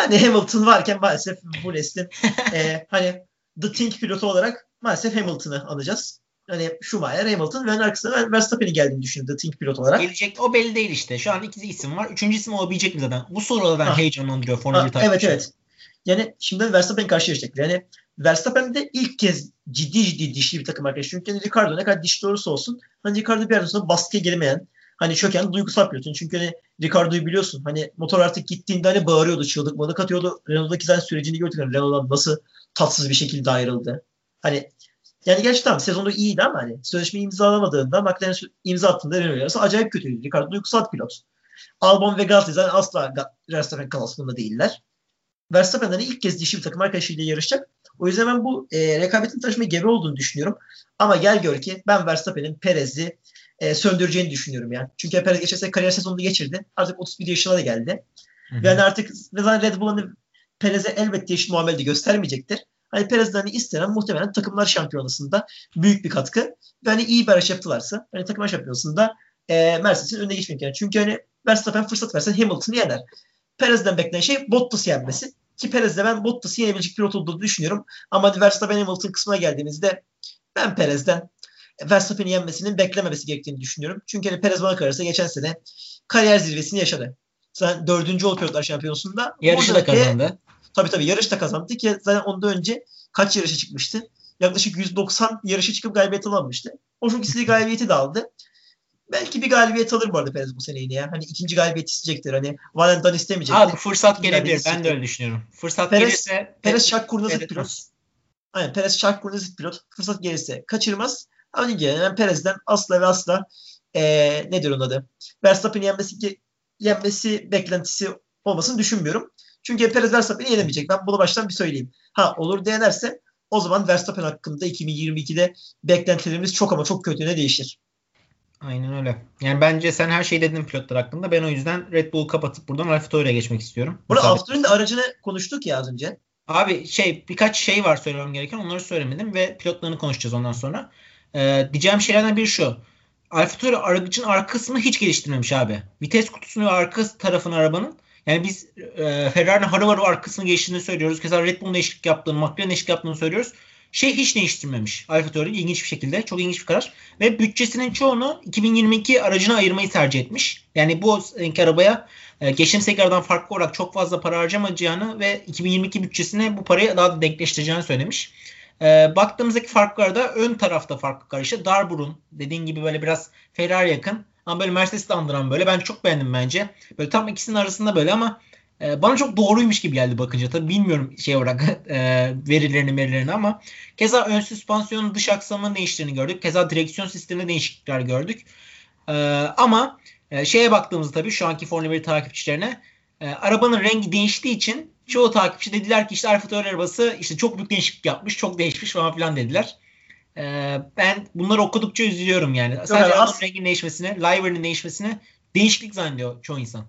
yani Hamilton varken maalesef bu neslin e, hani The Think pilotu olarak maalesef Hamilton'ı alacağız. Hani Schumacher, Hamilton ve arkasında Verstappen'i geldiğini düşünüyorum The Think pilot olarak. Gelecek o belli değil işte. Şu an iki isim var. Üçüncü isim olabilecek mi zaten? Bu soru zaten ha. heyecanlandırıyor Formula 1 Evet evet. Yani şimdi Verstappen karşılaşacaklar. Yani Verstappen de ilk kez ciddi ciddi dişli bir takım arkadaşı. Çünkü Ricardo ne kadar dişli olursa olsun hani Ricardo bir yerden sonra baskıya gelmeyen hani çöken duygusal pilotun. Çünkü hani Ricardo'yu biliyorsun. Hani motor artık gittiğinde hani bağırıyordu, çığlık balık atıyordu. Renault'daki zaten sürecini gördük. Yani Renault'dan nasıl tatsız bir şekilde ayrıldı. Hani yani tamam sezonda iyiydi ama hani sözleşme imzalamadığında McLaren imza attığında Renault yarısı acayip kötüydü. Ricardo duygusal pilot. Albon ve Gasly zaten asla Verstappen klasmanında değiller. Verstappen'den ilk kez dişi bir takım arkadaşıyla yarışacak. O yüzden ben bu e, rekabetin taşıma gebe olduğunu düşünüyorum. Ama gel gör ki ben Verstappen'in Perez'i e, söndüreceğini düşünüyorum ya. Çünkü Perez geçen sene kariyer sezonunu geçirdi. Artık 31 yaşına da geldi. Hı-hı. Yani artık zaten Red Bull'un Perez'e elbette eşit muamele göstermeyecektir. Hani Perez'den hani istenen muhtemelen takımlar şampiyonasında büyük bir katkı. Ve hani iyi bir araç yaptılarsa hani takımlar şampiyonasında e, Mercedes'in önüne geçmek yani. Çünkü hani Verstappen fırsat verse Hamilton'ı yener. Perez'den beklenen şey Bottas yenmesi. Ki Perez'de ben Bottas'ı yenebilecek pilot olduğunu düşünüyorum. Ama Verstappen Hamilton kısmına geldiğimizde ben Perez'den Verstappen'i yenmesinin beklememesi gerektiğini düşünüyorum. Çünkü hani Perez bana kalırsa geçen sene kariyer zirvesini yaşadı. Zaten dördüncü oldu pilotlar şampiyonasında. Yarışı da kazandı. Tabii tabii yarış da kazandı ki zaten ondan önce kaç yarışa çıkmıştı? Yaklaşık 190 yarışı çıkıp galibiyet alamamıştı. O çok istediği galibiyeti de aldı. Belki bir galibiyet alır bu arada Perez bu sene yine ya. Hani ikinci galibiyet isteyecektir. Hani Valentin istemeyecektir. Abi fırsat gelebilir. Ben de öyle düşünüyorum. Fırsat Perez, gelirse Perez şark kurnazı pilot. Aynen Perez şark kurnazı pilot. Fırsat gelirse kaçırmaz. Ama önce yani Perez'den asla ve asla ee, nedir onun adı? Verstappen'i yenmesi, yenmesi beklentisi olmasını düşünmüyorum. Çünkü Perez Verstappen'i yenemeyecek. Ben bunu baştan bir söyleyeyim. Ha olur denerse o zaman Verstappen hakkında 2022'de beklentilerimiz çok ama çok kötüne değişir. Aynen öyle. Yani bence sen her şeyi dedin pilotlar hakkında. Ben o yüzden Red Bull'u kapatıp buradan AlphaTauri'ye geçmek istiyorum. Burada de aracını konuştuk ya az önce. Abi şey birkaç şey var söylemem gereken. Onları söylemedim ve pilotlarını konuşacağız ondan sonra. Ee, diyeceğim şeylerden biri şu. AlphaTauri aracın arka kısmını hiç geliştirmemiş abi. Vites kutusunu ve arka tarafını arabanın yani biz e, Ferrari'nin harı harı arkasını geçtiğini söylüyoruz. Keza Red Bull'un değişiklik yaptığını, McLaren'ın değişiklik yaptığını söylüyoruz. Şey hiç değiştirmemiş Alfa Tauri ilginç bir şekilde. Çok ilginç bir karar. Ve bütçesinin çoğunu 2022 aracına ayırmayı tercih etmiş. Yani bu arabaya e, geçtiğimiz tekrardan farklı olarak çok fazla para harcamayacağını ve 2022 bütçesine bu parayı daha da denkleştireceğini söylemiş. E, baktığımızdaki farklarda ön tarafta farklılıklar işte Darburun dediğin gibi böyle biraz Ferrari yakın ama böyle Mercedes'i andıran böyle. Ben çok beğendim bence. Böyle tam ikisinin arasında böyle ama e, bana çok doğruymuş gibi geldi bakınca. Tabii bilmiyorum şey olarak e, verilerini verilerini ama keza ön süspansiyonun dış aksamının değiştiğini gördük. Keza direksiyon sisteminde değişiklikler gördük. E, ama e, şeye baktığımızda tabii şu anki Formula 1 takipçilerine e, arabanın rengi değiştiği için çoğu takipçi dediler ki işte Alfa arabası işte çok büyük değişiklik yapmış, çok değişmiş falan filan dediler. Ee, ben bunları okudukça üzülüyorum yani. Sadece as- rengin değişmesine, livery'nin değişmesine değişiklik zannediyor çoğu insan.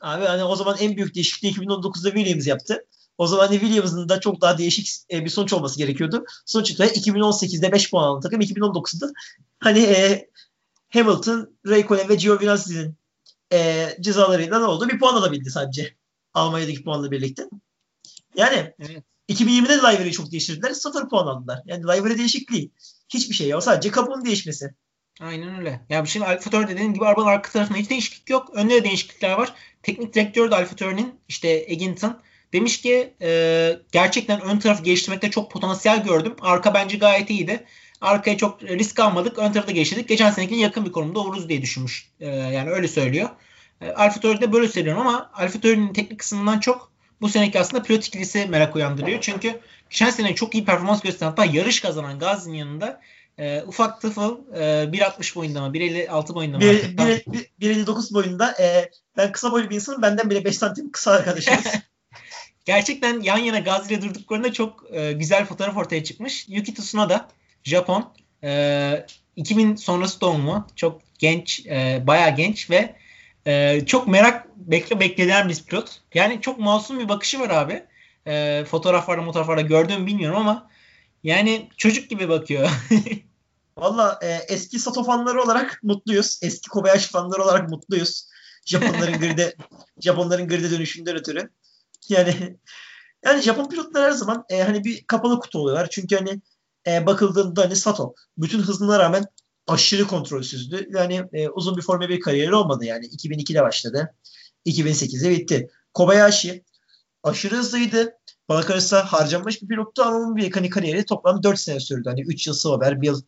Abi hani o zaman en büyük değişikliği 2019'da Williams yaptı. O zaman Williams'ın da çok daha değişik e, bir sonuç olması gerekiyordu. Sonuç itibariyle 2018'de 5 puan aldı takım. 2019'da hani e, Hamilton, Raikkonen ve Giovinazzi'nin e, cezalarıyla ne oldu? Bir puan alabildi sadece. Almanya'daki puanla birlikte. Yani evet. 2020'de de livery'i çok değiştirdiler. Sıfır puan aldılar. Yani livery değişikliği. Hiçbir şey yok. Sadece kabuğun değişmesi. Aynen öyle. Ya şimdi Alfa Tauri dediğim gibi arabanın arka tarafında hiç değişiklik yok. Önde de değişiklikler var. Teknik direktör de Alfa Tauri'nin işte Eginton demiş ki e, gerçekten ön tarafı geliştirmekte çok potansiyel gördüm. Arka bence gayet iyiydi. Arkaya çok risk almadık. Ön tarafta geçirdik. Geçen senekine yakın bir konumda oluruz diye düşünmüş. E, yani öyle söylüyor. E, Alfa Tauri'de böyle söylüyorum ama Alfa Tauri'nin teknik kısmından çok bu seneki aslında pilot ikilisi merak uyandırıyor. Çünkü geçen sene çok iyi performans gösteren hatta yarış kazanan Gazi'nin yanında e, ufak tıfıl e, 1.60 boyunda mı 1.56 boyunda mı? 1.59 boyunda e, ben kısa boylu bir insanım. Benden bile 5 santim kısa arkadaşımız. Gerçekten yan yana Gazi ile durduklarında çok e, güzel fotoğraf ortaya çıkmış. Yuki Tsunoda Japon. E, 2000 sonrası doğumlu. Çok genç, e, bayağı genç ve e, çok merak bekle beklenen bir pilot. Yani çok masum bir bakışı var abi. E, fotoğraflarda fotoğraflarda gördüğümü bilmiyorum ama yani çocuk gibi bakıyor. Valla e, eski Sato fanları olarak mutluyuz. Eski Kobayashi fanları olarak mutluyuz. Japonların grid'e Japonların grid'e dönüşünden ötürü. Yani yani Japon pilotlar her zaman e, hani bir kapalı kutu oluyorlar. Çünkü hani e, bakıldığında hani Sato bütün hızına rağmen aşırı kontrolsüzdü. Yani e, uzun bir Formula 1 kariyeri olmadı yani. 2002'de başladı. 2008'de bitti. Kobayashi aşırı hızlıydı. Bana kalırsa harcanmış bir pilottu ama onun bir hani kariyeri toplam 4 sene sürdü. Hani 3 yıl Sauber, bir yıl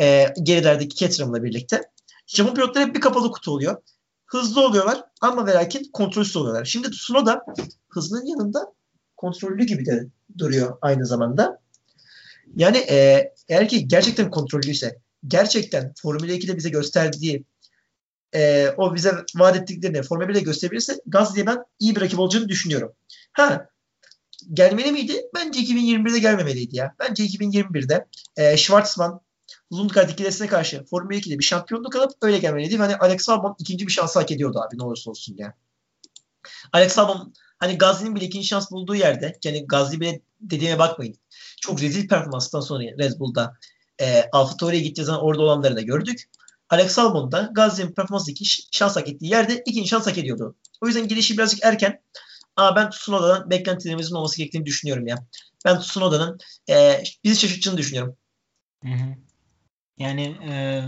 e, gerilerdeki Caterham'la birlikte. Japon pilotlar hep bir kapalı kutu oluyor. Hızlı oluyorlar ama ve lakin kontrolsüz oluyorlar. Şimdi Tsunoda hızının yanında kontrollü gibi de duruyor aynı zamanda. Yani e, eğer ki gerçekten kontrollüyse, gerçekten Formula 2'de bize gösterdiği e, o bize vaat ettiklerini Formula 1'de gösterebilirse Gazli'ye ben iyi bir rakip olacağını düşünüyorum. Ha gelmeli miydi? Bence 2021'de gelmemeliydi ya. Bence 2021'de e, Schwarzman Lundgaard ikilisine karşı Formula 2'de bir şampiyonluk alıp öyle gelmeliydi. Hani Alex Albon ikinci bir şans hak ediyordu abi ne olursa olsun ya. Alex Albon hani Gazli'nin bile ikinci şans bulduğu yerde yani Gazli bile dediğime bakmayın. Çok rezil performanstan sonra Red Bull'da e, Alfa Tauri'ye gittiği zaman orada olanları da gördük. Alex Albon da Gazli'nin performansı iki şans hak ettiği yerde ikinci şans hak ediyordu. O yüzden girişi birazcık erken. Ama ben Tsunoda'dan beklentilerimizin olması gerektiğini düşünüyorum ya. Ben Tsunoda'nın e, bizi şaşırtacağını düşünüyorum. Hı hı. Yani e,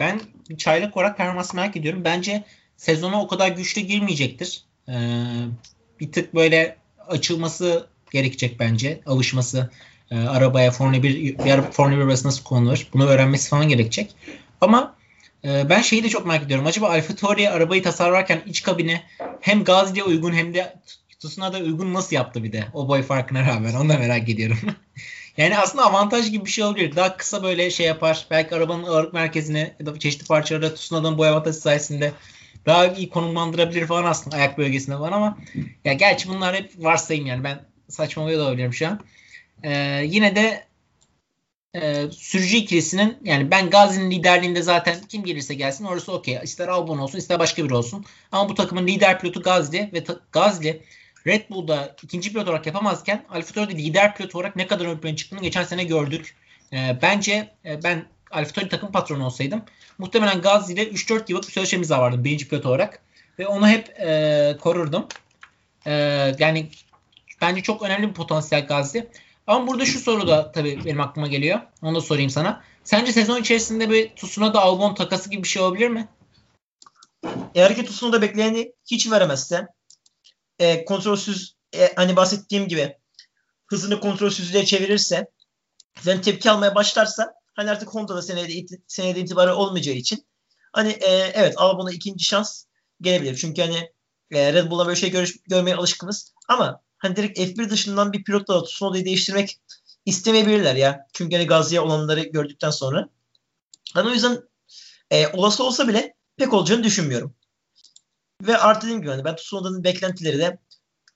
ben çaylak olarak performans merak ediyorum. Bence sezona o kadar güçlü girmeyecektir. E, bir tık böyle açılması gerekecek bence. Alışması e, arabaya Formula 1 bir Formula 1 arabası nasıl konulur bunu öğrenmesi falan gerekecek. Ama e, ben şeyi de çok merak ediyorum. Acaba Alfa Tauri arabayı tasarlarken iç kabini hem Gazi'ye uygun hem de Tsunoda'da uygun nasıl yaptı bir de o boy farkına rağmen onu da merak ediyorum. yani aslında avantaj gibi bir şey olabilir. Daha kısa böyle şey yapar. Belki arabanın ağırlık merkezine ya da çeşitli parçalara Tsunoda'nın boy avantajı sayesinde daha iyi konumlandırabilir falan aslında ayak bölgesinde falan ama ya gerçi bunlar hep varsayım yani ben saçmalıyor da olabilirim şu an. Ee, yine de e, sürücü ikilisinin yani ben Gazi'nin liderliğinde zaten kim gelirse gelsin orası okey. İster Albon olsun ister başka biri olsun. Ama bu takımın lider pilotu Gazi ve ta- Gazi Red Bull'da ikinci pilot olarak yapamazken Alfa Tauri'de lider pilot olarak ne kadar ön plana çıktığını geçen sene gördük. E, bence e, ben Alfa Tauri takım patronu olsaydım muhtemelen Gazi ile 3-4 yıllık bir sözleşmemiz vardı birinci pilot olarak. Ve onu hep e, korurdum. E, yani bence çok önemli bir potansiyel Gazi. Ama burada şu soru da tabii benim aklıma geliyor. Onu da sorayım sana. Sence sezon içerisinde bir Tsunoda Albon takası gibi bir şey olabilir mi? Eğer ki Tsunoda bekleyeni hiç veremezse e, kontrolsüz e, hani bahsettiğim gibi hızını kontrolsüzlüğe çevirirse yani tepki almaya başlarsa hani artık Honda'da senede, senede itibarı olmayacağı için hani e, evet Albon'a ikinci şans gelebilir. Çünkü hani e, Red Bull'a böyle şey gör, görmeye alışkınız. Ama hani direkt F1 dışından bir pilotla Tsunoda'yı değiştirmek istemeyebilirler ya. Çünkü hani Gazli'ye olanları gördükten sonra. Hani o yüzden e, olası olsa bile pek olacağını düşünmüyorum. Ve artı dediğim gibi hani ben Tsunoda'nın beklentileri de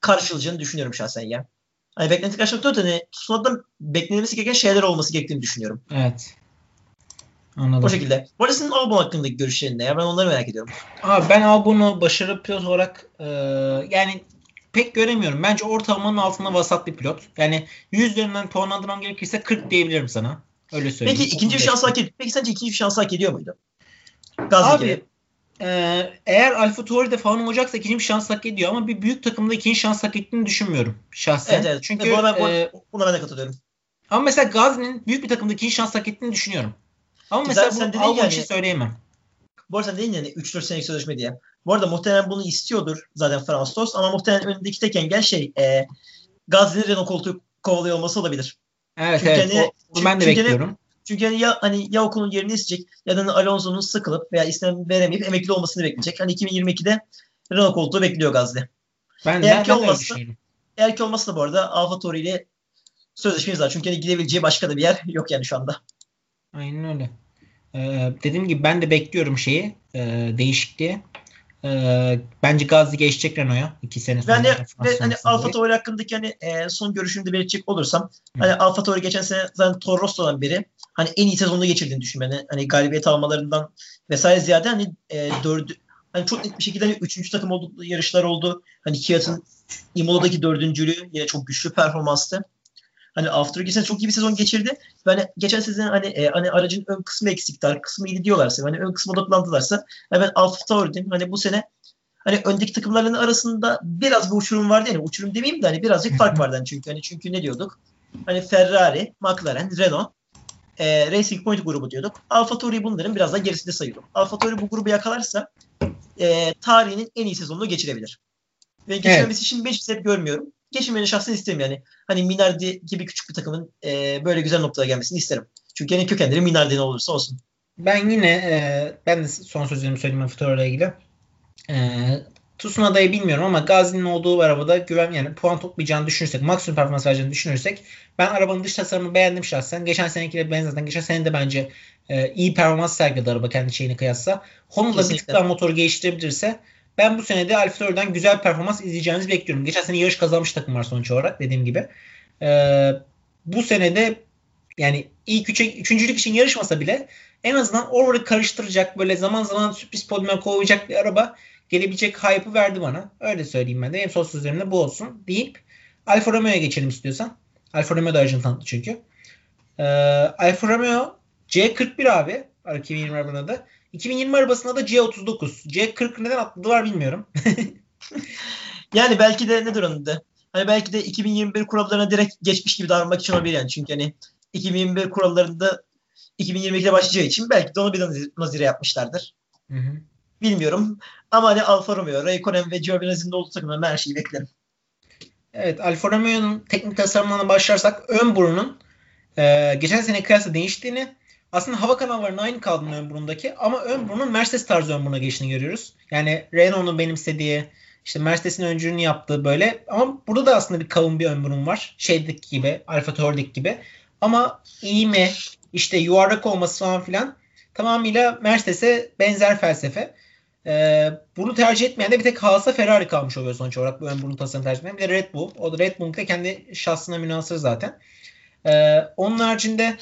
karşılayacağını düşünüyorum şahsen ya. Hani beklenti karşılamak hani Tsunoda'dan beklenmesi gereken şeyler olması gerektiğini düşünüyorum. Evet. Anladım. O şekilde. Bu arada senin Albon hakkındaki görüşlerin ne ya? Ben onları merak ediyorum. Abi ben Albon'u başarılı pilot olarak e, yani pek göremiyorum. Bence ortalamanın altında vasat bir pilot. Yani 100 üzerinden puanlandırmam gerekirse 40 diyebilirim sana. Öyle söyleyeyim. Peki ikinci bir şans hak ediyor. Peki sence ikinci bir şans hak ediyor muydu? Gazli Abi gibi. e, eğer Alfa Tauri'de falan olacaksa ikinci bir şans hak ediyor ama bir büyük takımda ikinci şans hak ettiğini düşünmüyorum şahsen. Evet, evet. Çünkü buna ben, e, buna ben de katılıyorum. Ama mesela Gazi'nin büyük bir takımda ikinci şans hak ettiğini düşünüyorum. Ama Ki mesela zaten bu dedin Albon yani- için söyleyemem. Bu arada sen dedin yani 3-4 senelik sözleşme diye. Bu arada muhtemelen bunu istiyordur zaten Tost ama muhtemelen önündeki tek engel şey e, Gazli'nin Renault koltuğu kovalıyor olması olabilir. Evet Çünkü evet. hani- o- onu ben de çünkü hani- bekliyorum. Çünkü yani ya hani ya okulun yerini isteyecek ya da hani Alonso'nun sıkılıp veya istem veremeyip emekli olmasını bekleyecek. Hani 2022'de Renault koltuğu bekliyor Gazli. Ben, Eğer ben, ki ben olmazsa-. Eğer ki olmazsa da bu arada Alfa Tauri ile sözleşmemiz var. Çünkü hani gidebileceği başka da bir yer yok yani şu anda. Aynen öyle. Ee, dediğim gibi ben de bekliyorum şeyi e, değişikliği. Ee, bence Gazli geçecek Renault'a. iki sene sonra. Fransa ve hani. Alfa Tauri hakkındaki hani e, son görüşümü de belirtecek olursam Hı. hani Alfa Tauri geçen sene zaten Toro Rosso'dan beri hani en iyi sezonunu geçirdiğini düşünüyorum. Yani, hani galibiyet almalarından vesaire ziyade hani e, dördü hani çok net bir şekilde hani üçüncü takım oldukları yarışlar oldu. Hani Kiat'ın Imola'daki dördüncülüğü yine çok güçlü performanstı. Hani After geçen çok iyi bir sezon geçirdi. Ve hani geçen sezon hani, e, hani aracın ön kısmı eksikti, arka kısmı iyi diyorlarsa, hani ön kısma odaklandılarsa hani ben Alfa Tauri'din hani bu sene hani öndeki takımların arasında biraz bir uçurum vardı yani uçurum demeyeyim de hani birazcık fark vardı hani çünkü hani çünkü ne diyorduk? Hani Ferrari, McLaren, Renault, e, Racing Point grubu diyorduk. Alfa Tauri bunların biraz daha gerisinde sayıyorduk. Alfa Tauri bu grubu yakalarsa e, tarihinin en iyi sezonunu geçirebilir. Ve geçirmemesi için ben hiç sebep görmüyorum. Geçirmeni şahsen isterim yani. Hani Minardi gibi küçük bir takımın e, böyle güzel noktada gelmesini isterim. Çünkü yani kökenleri Minardi ne olursa olsun. Ben yine e, ben de son sözlerimi söyleyeyim ile ilgili. E, Tsunoda'yı bilmiyorum ama Gazi'nin olduğu arabada güven yani puan toplayacağını düşünürsek, maksimum performans vereceğini düşünürsek ben arabanın dış tasarımını beğendim şahsen. Geçen senekiyle benzaten geçen sene de bence e, iyi performans sergiledi araba kendi şeyine kıyasla. Honda bir tık daha motoru geliştirebilirse ben bu sene de Alfa Tauri'den güzel performans izleyeceğimizi bekliyorum. Geçen sene yarış kazanmış takım var sonuç olarak dediğim gibi. E, bu sene de yani ilk üçe, üçüncülük için yarışmasa bile en azından oraları karıştıracak böyle zaman zaman sürpriz podyuma kovacak bir araba gelebilecek hype'ı verdi bana. Öyle söyleyeyim ben de. Benim son sözlerim de bu olsun deyip Alfa Romeo'ya geçelim istiyorsan. Alfa Romeo da tanıttı çünkü. Ee, Alfa Romeo C41 abi. 2020 arabanın adı. 2020 arabasında da C39. C40 neden atladılar bilmiyorum. Yani belki de nedir onun da? Hani belki de 2021 kurallarına direkt geçmiş gibi davranmak için olabilir yani. Çünkü hani 2021 kurallarında 2022'de başlayacağı için belki de onu bir nazire yapmışlardır. Hı hı. Bilmiyorum. Ama hani Alfa Romeo, Raikkonen ve Giovinazzi'nin olduğu takımdan ben her şeyi beklerim. Evet Alfa Romeo'nun teknik tasarımlarına başlarsak ön burunun e, geçen sene kıyasla değiştiğini aslında hava kanallarının aynı kaldığını ön burundaki ama ön burunun Mercedes tarzı ön buruna geçtiğini görüyoruz. Yani Renault'un benimsediği işte Mercedes'in öncülüğünü yaptığı böyle ama burada da aslında bir kavun bir ön burun var. Şeydeki gibi Alfa Tauri'deki gibi. Ama eğimi işte yuvarlak olması falan filan tamamıyla Mercedes'e benzer felsefe. Ee, bunu tercih etmeyen de bir tek Haas'a Ferrari kalmış oluyor sonuç olarak ön burun tasarımı tercih etmeyen. Bir de Red Bull. O da Red Bull'un da kendi şahsına münasır zaten. Ee, onun haricinde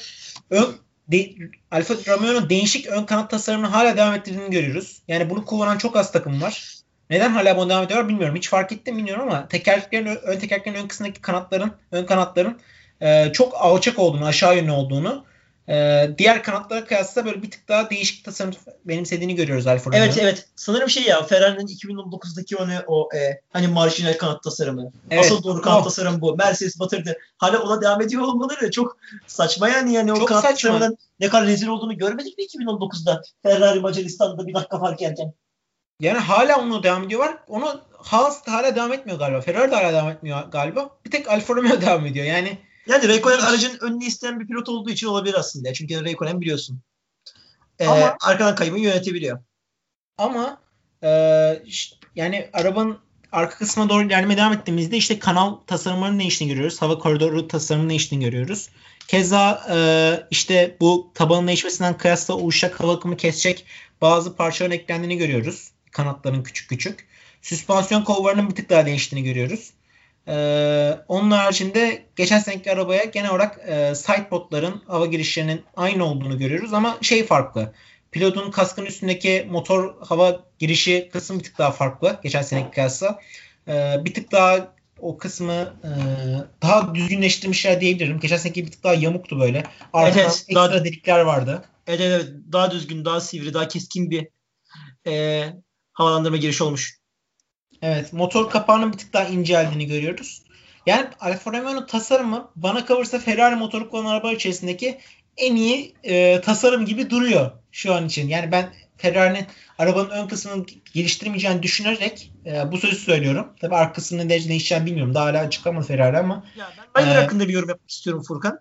ön, de, Alfa Romeo'nun değişik ön kanat tasarımını hala devam ettirdiğini görüyoruz. Yani bunu kullanan çok az takım var. Neden hala bunu devam ediyorlar bilmiyorum. Hiç fark etti mi bilmiyorum ama tekerleklerin ön tekerleklerin ön kısmındaki kanatların ön kanatların e, çok alçak olduğunu, aşağı yönlü olduğunu e, diğer kanatlara kıyasla böyle bir tık daha değişik tasarım benimsediğini görüyoruz Alfa Romeo'nun. Evet evet. Sanırım şey ya Ferrari'nin 2019'daki onu o e, hani marjinal kanat tasarımı. Evet, Asıl doğru kanat o. tasarımı bu. Mercedes batırdı. Hala ona devam ediyor olmaları çok saçma yani. yani o Çok kanat saçma. tasarımının ne kadar rezil olduğunu görmedik mi 2019'da? Ferrari Macaristan'da bir dakika fark yerken. Yani hala onu devam ediyorlar. Onu Haas da hala devam etmiyor galiba. Ferrari de hala devam etmiyor galiba. Bir tek Alfa Romeo devam ediyor. Yani Yani Raikkonen aracın önünü isteyen bir pilot olduğu için olabilir aslında. Çünkü Raikkonen biliyorsun. Ee, Ama- arkadan kayımı yönetebiliyor. ama e, ş- yani arabanın arka kısmına doğru ilerlemeye devam ettiğimizde işte kanal tasarımlarının değiştiğini görüyoruz. Hava koridoru tasarımının değiştiğini görüyoruz. Keza e, işte bu tabanın değişmesinden kıyasla oluşacak hava akımı kesecek bazı parçaların eklendiğini görüyoruz. Kanatların küçük küçük. Süspansiyon kollarının bir tık daha değiştiğini görüyoruz. Ee, onun haricinde geçen seneki arabaya genel olarak e, sidepodların hava girişlerinin aynı olduğunu görüyoruz ama şey farklı. Pilotun kaskın üstündeki motor hava girişi kısmı bir tık daha farklı geçen seneki kıyasla. Ee, bir tık daha o kısmı e, daha düzgünleştirmişler diyebilirim. Geçen seneki bir tık daha yamuktu böyle. Arkadan Evet, ekstra daha- delikler vardı. Evet, evet daha düzgün, daha sivri, daha keskin bir e, havalandırma girişi olmuş. Evet, motor kapağının bir tık daha inceldiğini görüyoruz. Yani Alfa Romeo'nun tasarımı bana kalırsa Ferrari motoru kullanan araba içerisindeki en iyi e, tasarım gibi duruyor şu an için. Yani ben Ferrari'nin arabanın ön kısmını geliştirmeyeceğini düşünerek e, bu sözü söylüyorum. Tabii arka kısmının ne değişeceğini bilmiyorum. Daha hala açıklamadı Ferrari ama. Ya ben Ee, hakkında bir yorum yapmak istiyorum Furkan.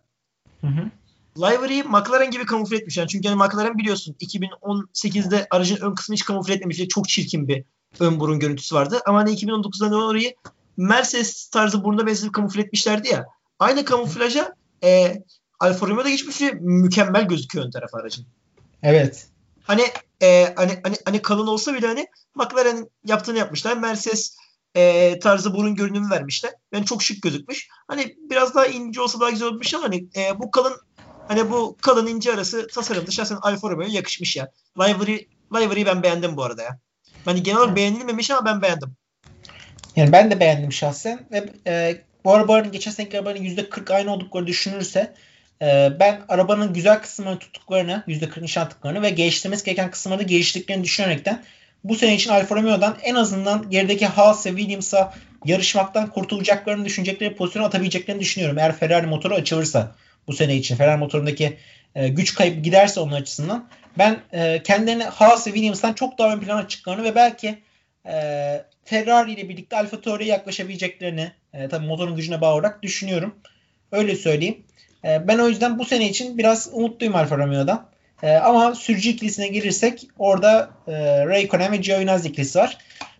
Hı hı. Livery'i McLaren gibi kamufle etmiş. Yani çünkü yani McLaren biliyorsun 2018'de aracın ön kısmını hiç kamufle etmemiş. Çok çirkin bir ön burun görüntüsü vardı. Ama hani 2019'da orayı Mercedes tarzı buruna benzer kamufle etmişlerdi ya. Aynı kamuflaja e, Alfa Romeo'da geçmiş ve mükemmel gözüküyor ön taraf aracın. Evet. Hani e, hani hani hani kalın olsa bile hani McLaren yaptığını yapmışlar. Mercedes e, tarzı burun görünümü vermişler. Yani çok şık gözükmüş. Hani biraz daha ince olsa daha güzel olmuş ama hani e, bu kalın hani bu kalın ince arası tasarımda şahsen Alfa Romeo'ya yakışmış ya. Livery, Livery'i ben beğendim bu arada ya. Hani genel olarak beğenilmemiş ama ben beğendim. Yani ben de beğendim şahsen. Ve e, bu arabanın geçen seneki arabanın %40 aynı olduklarını düşünürse e, ben arabanın güzel kısımlarını tuttuklarını, %40 nişan tıklarını ve geliştirmesi gereken kısımları geliştirdiklerini düşünerekten bu sene için Alfa Romeo'dan en azından gerideki Haas ve Williams'a yarışmaktan kurtulacaklarını düşünecekleri pozisyonu atabileceklerini düşünüyorum. Eğer Ferrari motoru açılırsa bu sene için Ferrari motorundaki e, güç kaybı giderse onun açısından ben e, kendilerini Haas ve Williams'tan çok daha ön plana çıktıklarını ve belki e, Ferrari ile birlikte Alfa Tauri'ye yaklaşabileceklerini e, tabii motorun gücüne bağlı olarak düşünüyorum. Öyle söyleyeyim. E, ben o yüzden bu sene için biraz umutluyum Alfa Romeo'dan. E, ama sürücü ikilisine gelirsek orada e, Raikkonen ve Giovinazzi ikilisi var.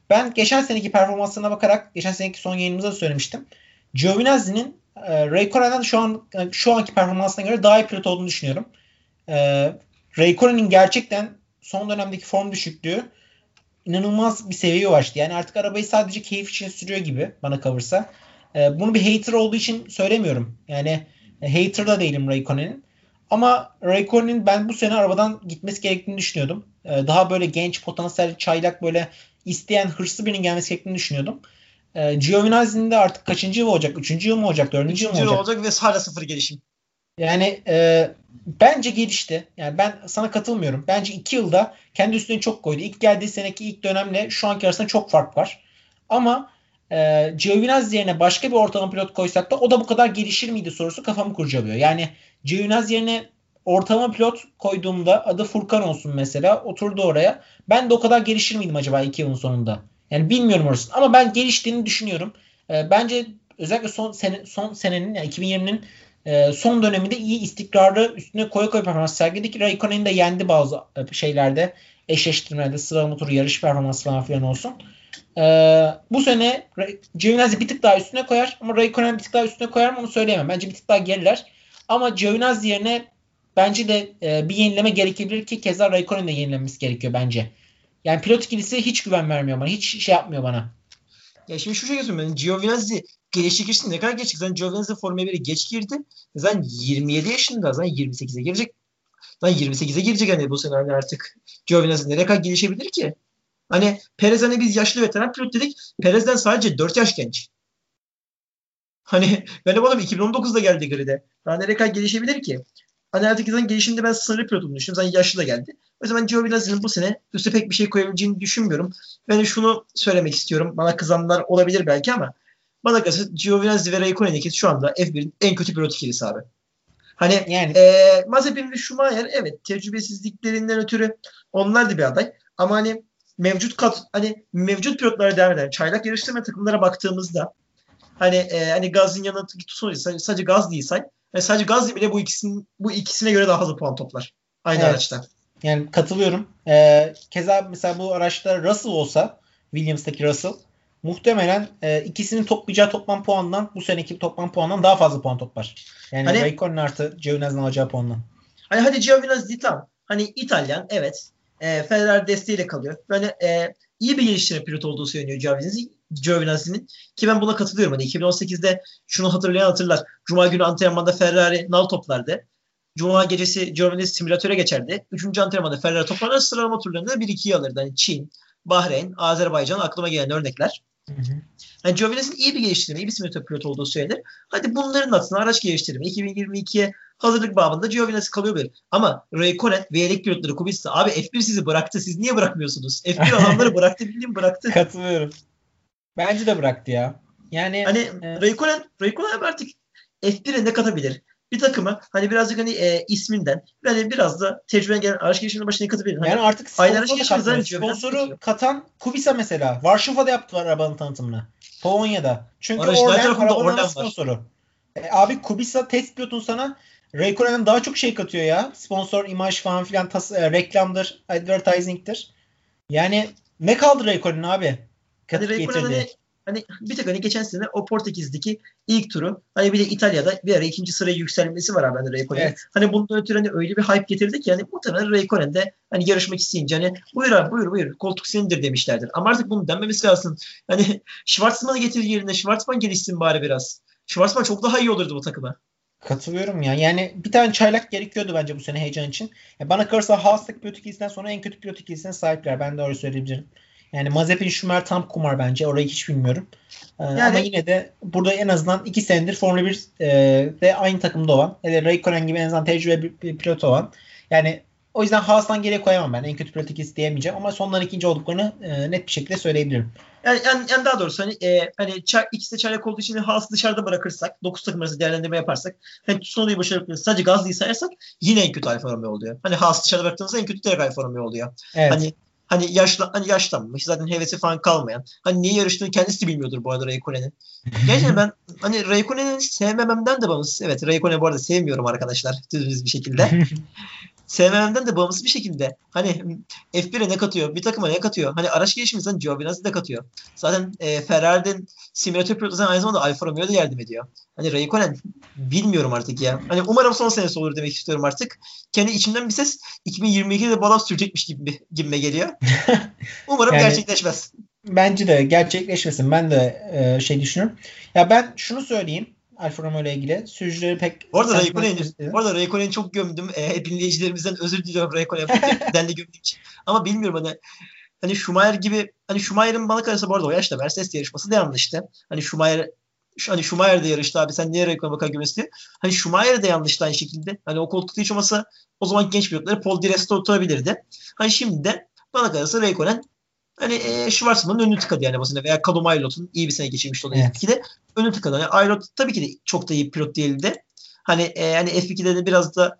Ben geçen seneki performansına bakarak geçen seneki son yayınımızda da söylemiştim. Giovinazzi'nin e, Raikkonen'den şu an şu anki performansına göre daha iyi pilot olduğunu düşünüyorum. E, Raikkonen'in gerçekten son dönemdeki form düşüklüğü inanılmaz bir seviyeye ulaştı. Yani artık arabayı sadece keyif için sürüyor gibi bana kalırsa. E, bunu bir hater olduğu için söylemiyorum. Yani e, hater da değilim Raikkonen'in. Ama Raikkonen'in ben bu sene arabadan gitmesi gerektiğini düşünüyordum. E, daha böyle genç, potansiyel, çaylak böyle isteyen, hırslı birinin gelmesi gerektiğini düşünüyordum. E, Giovinazzi'nin de artık kaçıncı yıl olacak? Üçüncü yıl mı olacak? Dördüncü yıl mı olacak? olacak ve hala sıfır gelişim. Yani e, bence gelişti. Yani ben sana katılmıyorum. Bence iki yılda kendi üstüne çok koydu. İlk geldiği seneki ilk dönemle şu anki arasında çok fark var. Ama e, Giovinazzi yerine başka bir ortalama pilot koysak da o da bu kadar gelişir miydi sorusu kafamı kurcalıyor. Yani Giovinazzi yerine ortalama pilot koyduğumda adı Furkan olsun mesela oturdu oraya. Ben de o kadar gelişir miydim acaba iki yılın sonunda? Yani bilmiyorum orasını ama ben geliştiğini düşünüyorum. E, bence özellikle son sene, son senenin yani 2020'nin e, son döneminde iyi istikrarlı üstüne koya koya performans sergiledi ki Raikkonen'i de yendi bazı e, şeylerde eşleştirmelerde sıra motoru yarış performansı falan filan olsun. E, bu sene Giovinazzi bir tık daha üstüne koyar ama Raikkonen bir tık daha üstüne koyar mı onu söyleyemem. Bence bir tık daha geriler. Ama Giovinazzi yerine bence de e, bir yenileme gerekebilir ki keza Raikkonen'in de yenilenmesi gerekiyor bence. Yani pilot ikilisi hiç güven vermiyor bana. Hiç şey yapmıyor bana. Ya şimdi şu şey söyleyeyim. Giovinazzi gelişti geçti. Ne kadar geç Zaten Giovinazzi Formula 1'e geç girdi. Zaten 27 yaşında. Zaten 28'e girecek. Zaten 28'e girecek hani bu sene hani artık Giovinazzi nereye kadar gelişebilir ki? Hani Perez hani biz yaşlı veteran pilot dedik. Perez'den sadece 4 yaş genç. Hani benim oğlum 2019'da geldi grid'e. Daha nereye kadar gelişebilir ki? Hani artık zaten gelişimde ben sınırlı pilot düşünüyorum. Zaten yaşlı da geldi. O yüzden Giovinazzi'nin bu sene üstü pek bir şey koyabileceğini düşünmüyorum. Ben şunu söylemek istiyorum. Bana kızanlar olabilir belki ama bana kalırsa Giovinazzi ve Raikkonen ikisi şu anda F1'in en kötü pilot ikilisi abi. Hani yani. e, Mazepin ve Schumacher evet tecrübesizliklerinden ötürü onlar da bir aday. Ama hani mevcut kat hani mevcut pilotlara devam eden çaylak yarıştırma takımlara baktığımızda hani e, hani Gaz'ın yanına tutsun sadece Gaz değil say. Yani sadece Gaz bile bu ikisinin bu ikisine göre daha fazla puan toplar. Aynı evet. araçta. Yani katılıyorum. Ee, keza mesela bu araçta Russell olsa Williams'taki Russell muhtemelen e, ikisinin toplayacağı toplam puandan bu seneki toplam puandan daha fazla puan toplar. Yani hani, Raikkonen artı Giovinazzi'nin alacağı puandan. Hani hadi Giovinazzi tamam. Hani İtalyan evet. E, Ferrari desteğiyle kalıyor. Böyle e, iyi bir geliştirme pilot olduğu söyleniyor Giovinazzi. Giovinazzi'nin ki ben buna katılıyorum. Hani 2018'de şunu hatırlayan hatırlar. Cuma günü antrenmanda Ferrari nal toplardı. Cuma gecesi Giovinazzi simülatöre geçerdi. Üçüncü antrenmanda Ferrari toplarlar sıralama turlarında 1-2'yi alırdı. Hani Çin, Bahreyn, Azerbaycan aklıma gelen örnekler. Hı hı. Yani Giovinazzi'nin iyi bir geliştirme, iyi bir simülatör pilot olduğu söylenir. Hadi bunların altına araç geliştirme 2022'ye hazırlık babında Giovinazzi kalıyor bir. Ama Raikkonen ve yedek pilotları Kubica abi F1 sizi bıraktı. Siz niye bırakmıyorsunuz? F1 adamları bıraktı bildiğin bıraktı. Katılıyorum. Bence de bıraktı ya. Yani hani e... Raikkonen, Raikkonen artık F1'e ne katabilir? Bir takımı hani birazcık hani e, isminden yani biraz da tecrüben gelen araç gelişiminin başına katabilir. Hani yani artık sponsoru, katan, sponsoru katan Kubica mesela. Varşova'da yaptılar arabanın tanıtımını. Polonya'da. Çünkü Araç, oradan arabanın sponsoru. E, abi Kubica test pilotun sana Raikkonen'den daha çok şey katıyor ya. Sponsor, imaj falan filan tas- e, reklamdır, advertising'tir. Yani ne kaldı Raikkonen abi? Hadi Raikkonen hani, hani bir tek hani geçen sene o Portekiz'deki ilk turu hani bir de İtalya'da bir ara ikinci sıraya yükselmesi var abi hani Raikkonen. Evet. Hani bundan ötürü hani öyle bir hype getirdi ki yani muhtemelen Raikkonen de hani yarışmak isteyince hani buyur abi buyur buyur koltuk senindir demişlerdir. Ama artık bunu denmemesi lazım. Hani Schwarzman'ı getir yerine Schwarzman gelişsin bari biraz. Schwarzman çok daha iyi olurdu bu takıma. Katılıyorum ya. Yani bir tane çaylak gerekiyordu bence bu sene heyecan için. Ya bana kalırsa Haas'taki pilot ikilisinden sonra en kötü pilot ikilisine sahipler. Ben de öyle söyleyebilirim. Yani Mazepin Schumacher tam kumar bence. Orayı hiç bilmiyorum. Ee, Yani- Ama yine de burada en azından iki senedir Formula 1 e, de aynı takımda olan. Hele Raikkonen gibi en azından tecrübeli bir, pilot olan. Yani o yüzden Haas'tan geriye koyamam ben. En kötü pilot ikilisi diyemeyeceğim. Ama sondan ikinci olduklarını e, net bir şekilde söyleyebilirim. Yani, yani, yani daha doğrusu hani e, hani çay, ikisi de çaylak olduğu için Haas'ı dışarıda bırakırsak 9 takım arası değerlendirme yaparsak hani sonrayı başarılı sadece Gazli'yi sayarsak yine en kötü Alfa Romeo oluyor. Hani Haas'ı dışarıda bıraktığınızda en kötü direkt Alfa Romeo oluyor. Evet. Hani hani yaşlı hani yaşlanmış zaten hevesi falan kalmayan. Hani niye yarıştığını kendisi bilmiyordur bu arada Raikkonen'in. Gerçekten ben hani Raikkonen'i sevmememden de bağımsız. Evet Raikkonen'i bu arada sevmiyorum arkadaşlar. Düz bir şekilde. sevmememden de bağımsız bir şekilde. Hani F1'e ne katıyor? Bir takıma ne katıyor? Hani araç gelişiminden Giovinazzi de katıyor. Zaten e, Ferrari'nin simülatör zaten aynı zamanda Alfa Romeo'ya da yardım ediyor. Hani Raikkonen bilmiyorum artık ya. Hani umarım son senesi olur demek istiyorum artık. Kendi içimden bir ses 2022'de de balans sürecekmiş gibi gibime geliyor. Umarım Yani- gerçekleşmez. Bence de gerçekleşmesin. Ben de e, şey düşünüyorum. Ya ben şunu söyleyeyim Alfa Romeo ile ilgili. Sürücüleri pek sentiment Raikkonen'i arada Raikkonen'i çok gömdüm. E, dinleyicilerimizden özür diliyorum Raikkonen'den de gömdüğüm için. Ama bilmiyorum hani hani Schumacher gibi hani Schumacher'in bana kalırsa bu arada o yaşta Mercedes yarışması da yanlıştı. Hani Schumacher hani Schumacher de yarıştı abi sen niye Raikkonen'e bakar diye. Hani Schumacher de yanlıştı aynı şekilde. Hani o koltukta hiç olmasa o zaman genç pilotları Paul di Resta oturabilirdi. Hani şimdi de bana kalırsa Raikkonen hani e, Schwarzman'ın önünü tıkadı yani bu sene veya Callum Aylot'un iyi bir sene geçirmişti o da Evet. F2'de önünü tıkadı. Yani Aylot tabii ki de çok da iyi pilot değildi. Hani e, hani F2'de de biraz da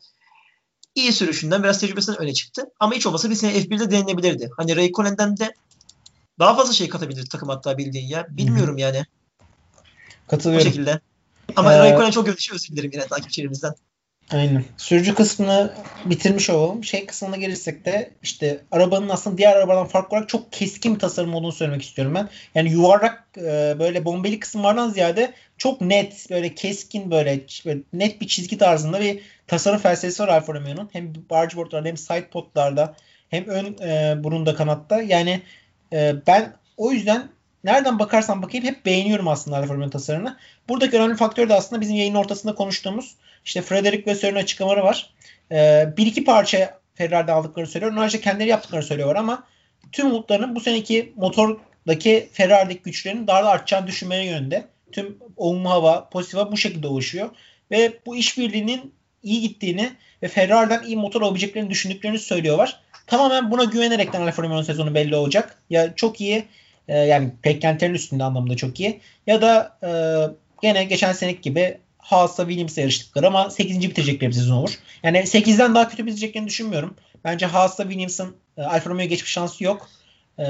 iyi sürüşünden biraz tecrübesinden öne çıktı. Ama hiç olmasa bir sene F1'de denenebilirdi. Hani Raikkonen'den de daha fazla şey katabilir takım hatta bildiğin ya. Bilmiyorum yani bu Katılıyorum. şekilde. Ama Ee, Raikkonen çok özür dilerim yine takipçilerimizden. Aynen. Sürücü kısmını bitirmiş olalım. Şey kısmına gelirsek de işte arabanın aslında diğer arabadan farklı olarak çok keskin bir tasarım olduğunu söylemek istiyorum ben. Yani yuvarlak e, böyle bombeli kısımlardan ziyade çok net böyle keskin böyle, böyle net bir çizgi tarzında bir tasarım felsefesi var Alfa Romeo'nun. Hem bargeboardlarda hem side podlarda hem ön e, burunda kanatta. Yani e, ben o yüzden nereden bakarsan bakayım hep beğeniyorum aslında Alfa Romeo'nun tasarımını. Buradaki önemli faktör de aslında bizim yayının ortasında konuştuğumuz işte Frederick Vassör'ün açıklamaları var. Ee, bir iki parça Ferrari'den aldıklarını söylüyor. Onlar işte kendileri yaptıklarını söylüyorlar ama tüm umutlarının bu seneki motordaki Ferrari'deki güçlerin daha da artacağını düşünmeleri yönünde. Tüm olumlu hava, pozitif hava bu şekilde oluşuyor. Ve bu işbirliğinin iyi gittiğini ve Ferrari'den iyi motor alabileceklerini düşündüklerini söylüyorlar. Tamamen buna güvenerekten Alfa Romeo'nun sezonu belli olacak. Ya çok iyi e, yani beklentilerin üstünde anlamda çok iyi. Ya da e, gene geçen seneki gibi Haas'la Williams'la yarıştıkları ama 8. bitirecekleri bir sezon olur. Yani 8'den daha kötü bitireceklerini düşünmüyorum. Bence Haas'la Williams'ın e, Alfa Romeo'ya geçme şansı yok. E,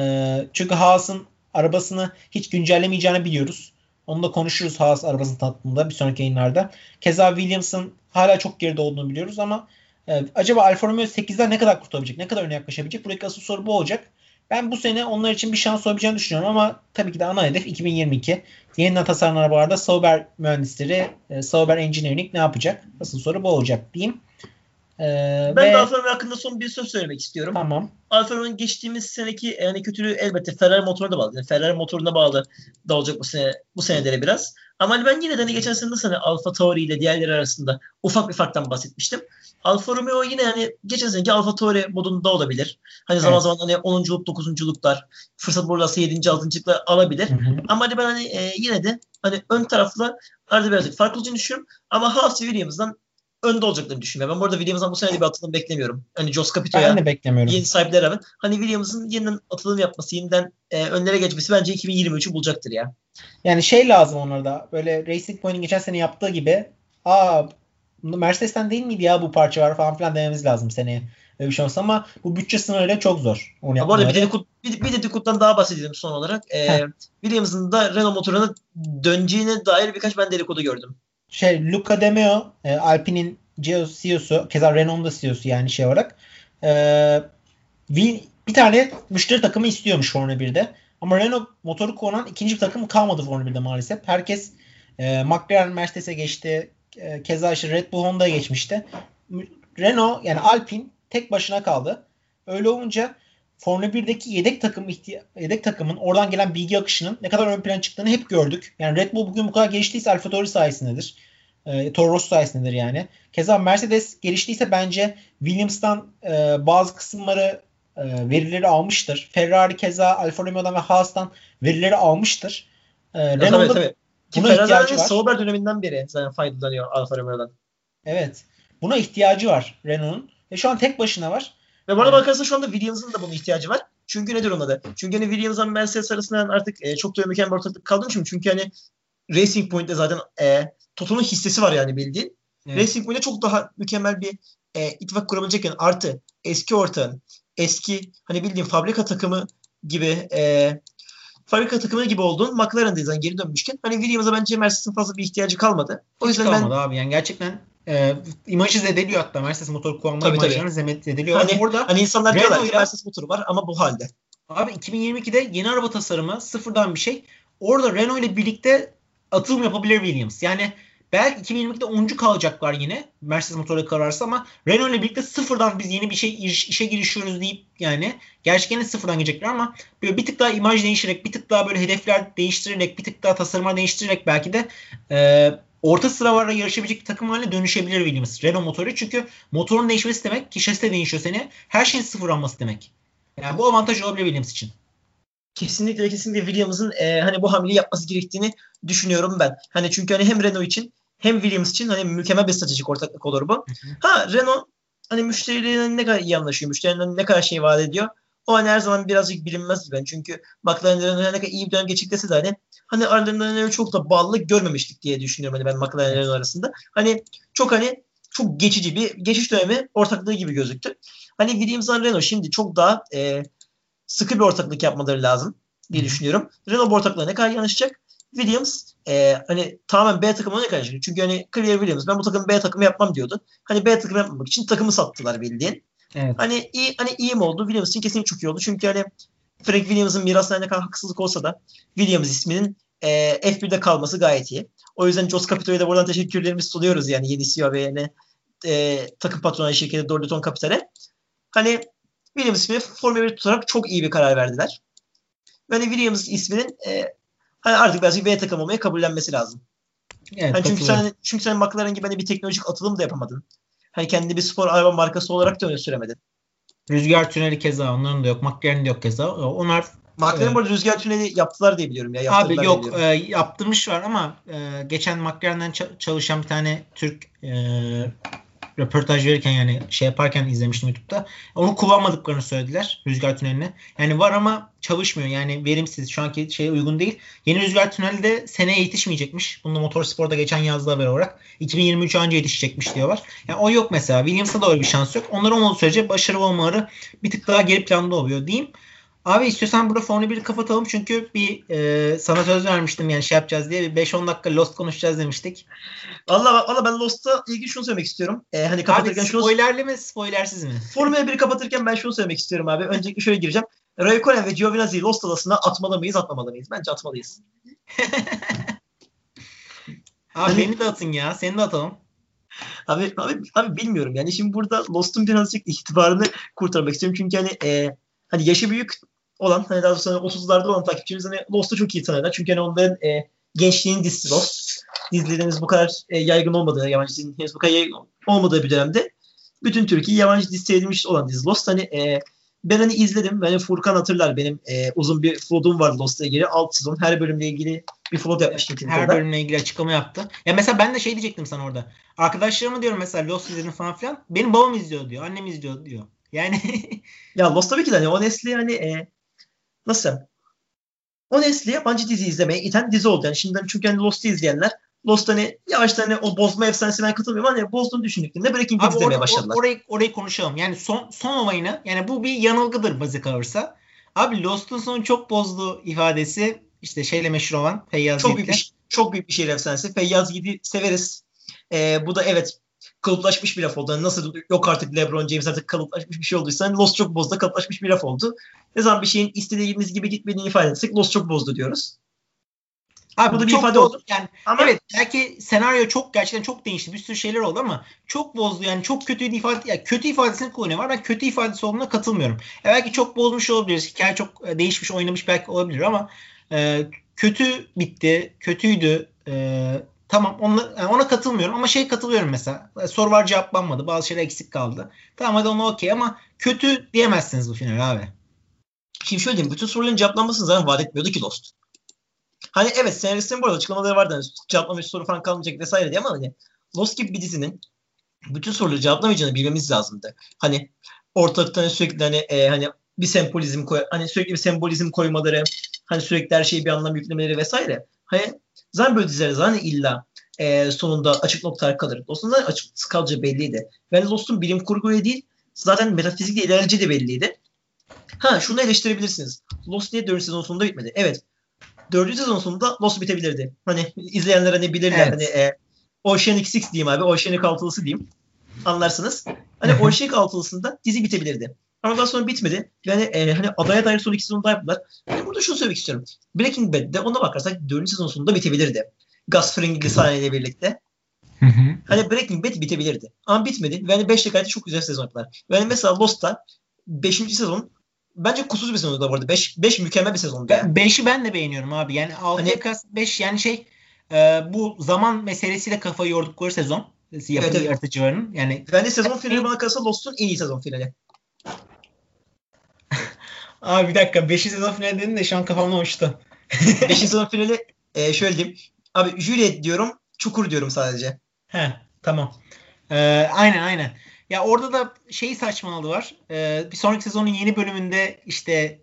çünkü Haas'ın arabasını hiç güncellemeyeceğini biliyoruz. Onu da konuşuruz Haas arabasının tanıtımında bir sonraki yayınlarda. Keza Williams'ın hala çok geride olduğunu biliyoruz ama e, acaba Alfa Romeo 8'den ne kadar kurtulabilecek? Ne kadar öne yaklaşabilecek? Buradaki asıl soru bu olacak. Ben bu sene onlar için bir şans olabileceğini düşünüyorum ama tabii ki de ana hedef 2022. Yeniden tasarlanan arabalarda Sauber mühendisleri, e, Sauber Engineering ne yapacak? Asıl soru bu olacak diyeyim. E, Ben ve de Alfa Romeo hakkında son bir söz söylemek istiyorum. tamam. Alfa Romeo'nun geçtiğimiz seneki yani kötülüğü elbette Ferrari motoruna da bağlı. Yani Ferrari motoruna bağlı da olacak bu sene bu senelere biraz. Ama hani ben yine de hani geçen sene nasıl hani Alfa Tauri ile diğerleri arasında ufak bir farktan bahsetmiştim. Alfa Romeo yine hani geçen seneki Alfa Tauri modunda olabilir. Hani zaman Evet. zaman hani 10'unculuk, 9'unculuklar, fırsat bulursa 7. 6.lıklar alabilir. Hı hı. Ama hani ben hani e, yine de hani ön tarafla arada birazcık farklı olacağını düşünüyorum. Ama Haas ve Williams'dan önde olacaklarını düşünüyorum. Ben bu arada Williams'dan bu sene de bir atılım beklemiyorum. Hani Jos Capito'ya Ben beklemiyorum. yeni sahiplere rağmen hani Williams'ın yeniden atılım yapması, yeniden e, önlere geçmesi bence 2023'ü bulacaktır ya. Yani şey lazım onlara da. Böyle Racing Point'in geçen sene yaptığı gibi aa Mercedes'ten değil miydi ya bu parça var falan filan dememiz lazım seneye. Öyle bir şey olsa ama bu bütçe sınırıyla çok zor. Onu bu arada bir dedikodu, bir, bir dedikoddan daha bahsedelim son olarak. E, Heh. Williams'ın da Renault motoruna döneceğine dair birkaç ben dedikodu gördüm. Şey Luca De Meo e, Alpine'in CEO'su keza Renault'un da CEO'su yani şey olarak e, bir tane müşteri takımı istiyormuş Formula 1'de. Ama Renault motoru kullanan ikinci bir takım kalmadı Formula 1'de maalesef. Herkes e, McLaren Mercedes'e geçti. E, keza işte Red Bull Honda'ya geçmişti. Renault yani Alpine tek başına kaldı. Öyle olunca Formula 1'deki yedek takım yedek takımın oradan gelen bilgi akışının ne kadar ön plan çıktığını hep gördük. Yani Red Bull bugün bu kadar geliştiyse Alfa Tauri sayesindedir. E, Toro Rosso sayesindedir yani. Keza Mercedes geliştiyse bence Williams'tan e, bazı kısımları e, verileri almıştır. Ferrari keza Alfa Romeo'dan ve Haas'tan verileri almıştır. E, Renault'da tabii, tabii. buna ihtiyacı var. Sauber döneminden beri zaten faydalanıyor Alfa Romeo'dan. Evet. Buna ihtiyacı var Renault'un. Ve şu an tek başına var. Ve bana evet. bakarsa şu anda Williams'ın da buna ihtiyacı var. Çünkü nedir onun adı? Çünkü hani Williams'ın Mercedes arasında artık e, çok da mükemmel bir ortaklık kaldığım için çünkü hani Racing Point'te zaten e, Toto'nun hissesi var yani bildiğin. Evet. Racing Point'te çok daha mükemmel bir e, ittifak kurabilecekken artı eski ortağın eski hani bildiğin fabrika takımı gibi e, fabrika takımı gibi olduğun McLaren'dayız yani geri dönmüşken. Hani Williams'a bence Mercedes'in fazla bir ihtiyacı kalmadı. O Hiç yüzden kalmadı ben, abi yani gerçekten e, imajı zedeliyor hatta Mercedes motoru kullanma imajlarını zedeliyor. Hani, orada hani insanlar diyorlar ki Mercedes motoru var ama bu halde. Abi 2022'de yeni araba tasarımı sıfırdan bir şey. Orada Renault ile birlikte atılım yapabilir Williams. Yani Belki 2022'de 10. kalacaklar yine Mercedes motorla kararsa ama Renault ile birlikte sıfırdan biz yeni bir şey işe girişiyoruz deyip yani gerçekten sıfırdan gelecekler ama böyle bir tık daha imaj değiştirerek bir tık daha böyle hedefler değiştirerek bir tık daha tasarımlar değiştirerek belki de e, orta sıralarla yarışabilecek takım haline dönüşebilir Williams. Renault motoru çünkü motorun değişmesi demek ki şasi de değişiyor seni. Her şeyin sıfırlanması demek. Yani bu avantaj olabilir Williams için. Kesinlikle kesinlikle Williams'ın e, hani bu hamleyi yapması gerektiğini düşünüyorum ben. Hani çünkü hani hem Renault için hem Williams için hani mükemmel bir stratejik ortaklık olur bu. Hı hı. Ha Renault hani müşterilerine ne kadar iyi anlaşıyor, müşterilerine ne kadar şey vaat ediyor. O hani her zaman birazcık bilinmez ben. Çünkü McLaren'ın ne kadar iyi bir dönem geçiklese de hani hani aralarında hani çok da bağlılık görmemiştik diye düşünüyorum hani ben McLaren'ın arasında. Hani çok hani çok geçici bir geçiş dönemi ortaklığı gibi gözüktü. Hani Williams'la Renault şimdi çok daha e, sıkı bir ortaklık yapmaları lazım diye düşünüyorum. Renault bu ortaklığa ne kadar yanaşacak? Williams e, hani tamamen B takımına ne karşı? Çünkü hani Clear Williams ben bu takımı B takımı yapmam diyordu. Hani B takımı yapmamak için takımı sattılar bildiğin. Evet. Hani iyi hani iyi mi oldu? Williams için kesinlikle çok iyi oldu. Çünkü hani Frank Williams'ın mirasına ne kadar haksızlık olsa da Williams isminin e, F1'de kalması gayet iyi. O yüzden Jos Capito'ya da buradan teşekkürlerimizi sunuyoruz yani yeni CEO ve yani e, takım patronu şirketi Dorleton Capital'e. Hani Williams ismi Formula 1 tutarak çok iyi bir karar verdiler. Ve hani Williams isminin e, hani artık birazcık B takım olmaya kabullenmesi lazım. Evet, hani çünkü sen çünkü sen McLaren gibi hani bir teknolojik atılım da yapamadın. Hani kendi bir spor araba markası olarak da öne süremedin. Rüzgar tüneli keza onların da yok. McLaren'in de yok keza. Onlar McLaren e, burada rüzgar tüneli yaptılar diye biliyorum ya. Abi yok e, yaptırmış var ama e, geçen McLaren'den çalışan bir tane Türk e, röportaj verirken yani şey yaparken izlemiştim YouTube'da. Onu kullanmadıklarını söylediler rüzgar tünelini. Yani var ama çalışmıyor. Yani verimsiz. Şu anki şeye uygun değil. Yeni rüzgar tüneli de seneye yetişmeyecekmiş. Bunu motorsporda geçen yazdı haber olarak. 2023 önce yetişecekmiş diyorlar. Yani o yok mesela. Williams'da da öyle bir şans yok. Onlar olmadığı sürece başarılı olmaları bir tık daha geri planda oluyor diyeyim. Abi istiyorsan burada Formula 1'i kapatalım çünkü bir e, sana söz vermiştim yani şey yapacağız diye bir 5-10 dakika Lost konuşacağız demiştik. Valla valla ben Lost'ta ilgili şunu söylemek istiyorum. Ee, hani kapatırken abi spoilerli şunu... mi spoilersiz mi? Formula 1'i kapatırken ben şunu söylemek istiyorum abi. Öncelikle şöyle gireceğim. Raikkonen ve Giovinazzi Lost adasına atmalı mıyız atmamalı mıyız? Bence atmalıyız. abi hani... beni de atın ya. Seni de atalım. Abi, abi, abi bilmiyorum yani şimdi burada Lost'un birazcık itibarını kurtarmak istiyorum. Çünkü hani e, hani yaşı büyük olan hani daha doğrusu 30'larda hani olan takipçimiz hani Lost'u çok iyi tanırlar. Çünkü hani onların e, gençliğin dizisi Lost. Dizilerimiz bu kadar e, yaygın olmadığı, yabancı dizinin henüz bu kadar yaygın olmadığı bir dönemde bütün Türkiye yabancı dizi seyredilmiş olan dizi Lost. Hani e, ben hani izledim. Hani Furkan hatırlar benim e, uzun bir flood'um vardı Lost'la ilgili. Alt sezon her bölümle ilgili bir flood yapmıştım. Her bölümle ilgili açıklama yaptı. Ya mesela ben de şey diyecektim sana orada. Arkadaşlarıma diyorum mesela Lost izledim falan filan. Benim babam izliyor diyor. Annem izliyor diyor. Yani ya Lost tabii ki de hani o nesli hani e, nasıl o nesli yabancı dizi izlemeye iten dizi oldu. Yani şimdi çünkü hani Lost'u izleyenler Lost hani yavaştan hani o bozma efsanesi ben katılmıyorum ama hani bozduğunu düşündüklerinde Breaking Bad izlemeye or- başladılar. Orayı, orayı konuşalım. Yani son, son olayını yani bu bir yanılgıdır bazı kalırsa. Abi Lost'un sonu çok bozdu ifadesi işte şeyle meşhur olan Feyyaz çok büyük bir, çok büyük bir şehir efsanesi. Feyyaz Yiğit'i severiz. Ee, bu da evet kalıplaşmış bir laf oldu. Yani nasıl yok artık LeBron James artık kalıplaşmış bir şey olduysa hani Lost çok bozdu kalıplaşmış bir laf oldu. Ne zaman bir şeyin istediğimiz gibi gitmediğini ifade etsek Lost çok bozdu diyoruz. Abi bu da bir ifade oldu. Yani ama evet belki senaryo çok gerçekten çok değişti. Bir sürü şeyler oldu ama çok bozdu. Yani çok kötü ifade yani kötü ifadesini kullanıyor var. Ben kötü ifadesi olduğuna katılmıyorum. E belki çok bozmuş olabilir. Hikaye çok e, değişmiş, oynamış belki olabilir ama e, kötü bitti. Kötüydü. E, tamam ona, ona katılmıyorum ama şey katılıyorum mesela. E, soru var cevaplanmadı. Bazı şeyler eksik kaldı. Tamam hadi ona okey ama kötü diyemezsiniz bu final abi. Şimdi şöyle diyeyim. Bütün soruların cevaplanmasını zaten vaat etmiyordu ki Lost. Hani evet senaristin bu arada açıklamaları vardı. Hani cevaplamış soru falan kalmayacak vesaire diye ama hani Lost gibi bir dizinin bütün soruları cevaplamayacağını bilmemiz lazımdı. Hani ortalıkta hani sürekli hani e, hani bir sembolizm koy hani sürekli bir sembolizm koymaları, hani sürekli her şeyi bir anlam yüklemeleri vesaire. Hani zaten böyle diziler zaten illa e, sonunda açık noktalar kalır. Dost'un da açık kalacağı belliydi. Yani Dost'un bilim kurguya değil zaten metafizikle ilerleyeceği de belliydi. Ha şunu eleştirebilirsiniz. Lost niye 4. sezon sonunda bitmedi? Evet dördüncü sezon sonunda Lost bitebilirdi. Hani izleyenler hani bilirler evet. hani e, Oceanic Six diyeyim abi. Oceanic altılısı diyeyim. Anlarsınız. Hani Oceanic altılısında dizi bitebilirdi. Ama daha sonra bitmedi. Yani e, hani adaya dair son iki sezonu da yaptılar. Yani burada şunu söylemek istiyorum. Breaking Bad'de ona bakarsak dördüncü sezon sonunda bitebilirdi. Gus Fring'li sahneyle birlikte. Hani Breaking Bad bitebilirdi. Ama bitmedi. Ve hani 5 dakikada çok güzel sezon yaptılar. Yani mesela Lost'ta 5. sezon bence kusursuz bir sezondu da arada. 5 5 mükemmel bir sezondu. 5'i ben de beğeniyorum abi. Yani 6'ya hani, kas 5 yani şey e, bu zaman meselesiyle kafayı yordukları sezon. Yapı evet, evet. yaratıcılarının. Yani bence sezon finali bana kalırsa Lost'un en iyi sezon finali. Abi bir dakika 5. sezon finali dedin de şu an kafamda uçtu. 5. sezon finali e, şöyle diyeyim. Abi Juliet diyorum, Çukur diyorum sadece. He, tamam. Ee, aynen aynen. Ya orada da şeyi saçmaladı var. Ee, bir sonraki sezonun yeni bölümünde işte